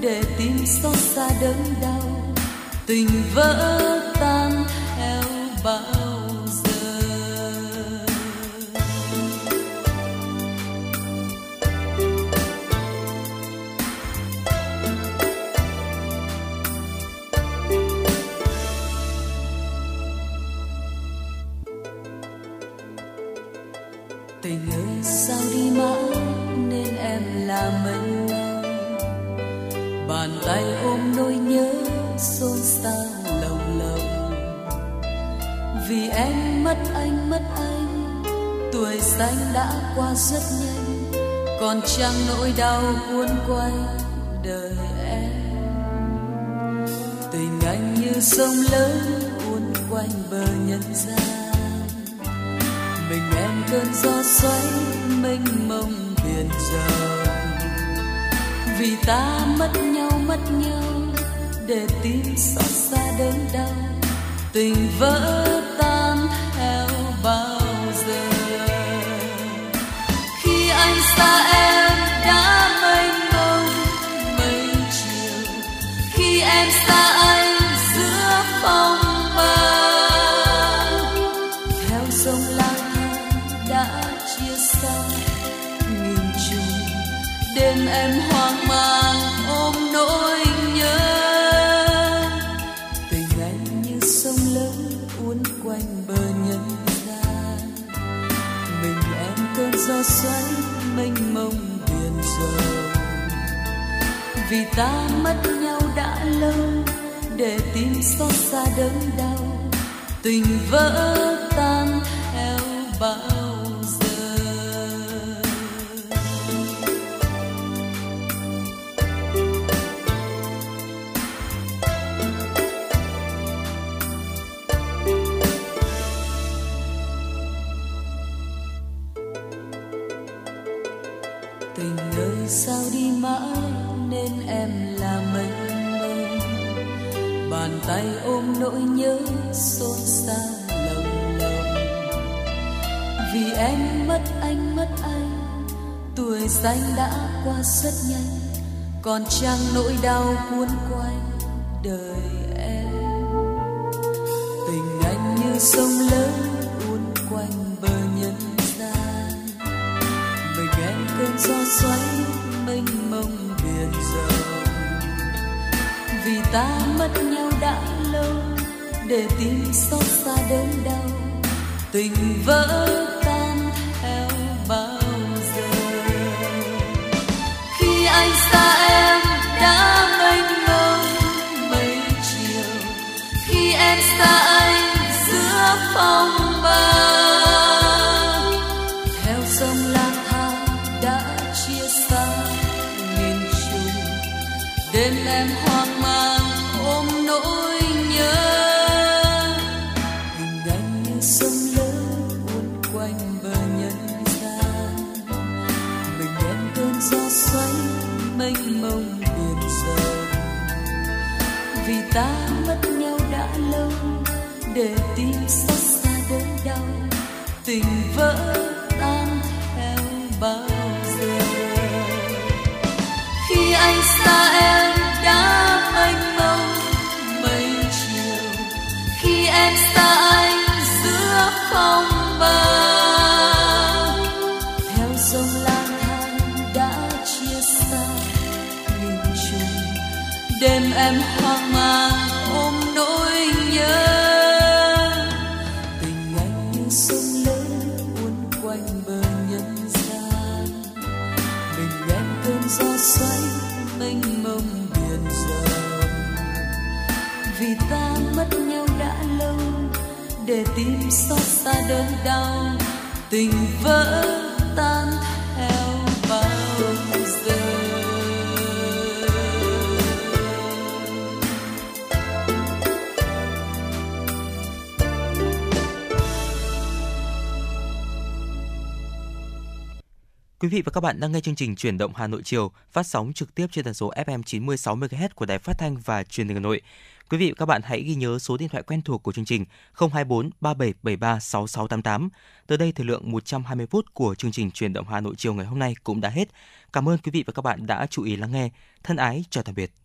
để tim xót xa đớn đau. Tình vỡ tình vẫn. Tình sao đi mãi nên em là mênh mông. Bàn tay ôm nỗi nhớ xôn xa lòng lòng vì em mất anh mất anh, tuổi xanh đã qua rất nhanh. Còn trang nỗi đau cuốn quanh đời ta mất nhau đã lâu để tim xót xa đớn đau. Tình vỡ this xa đớn đau, tình vỡ tan theo bao giờ Quý vị và các bạn đang nghe chương trình Chuyển động Hà Nội chiều, phát sóng trực tiếp trên tần số FM 96 MHz của Đài Phát thanh và Truyền hình Hà Nội. Quý vị và các bạn hãy ghi nhớ số điện thoại quen thuộc của chương trình 024 3773 6688. Tới đây thời lượng 120 phút của chương trình truyền động Hà Nội chiều ngày hôm nay cũng đã hết. Cảm ơn quý vị và các bạn đã chú ý lắng nghe. Thân ái, chào tạm biệt.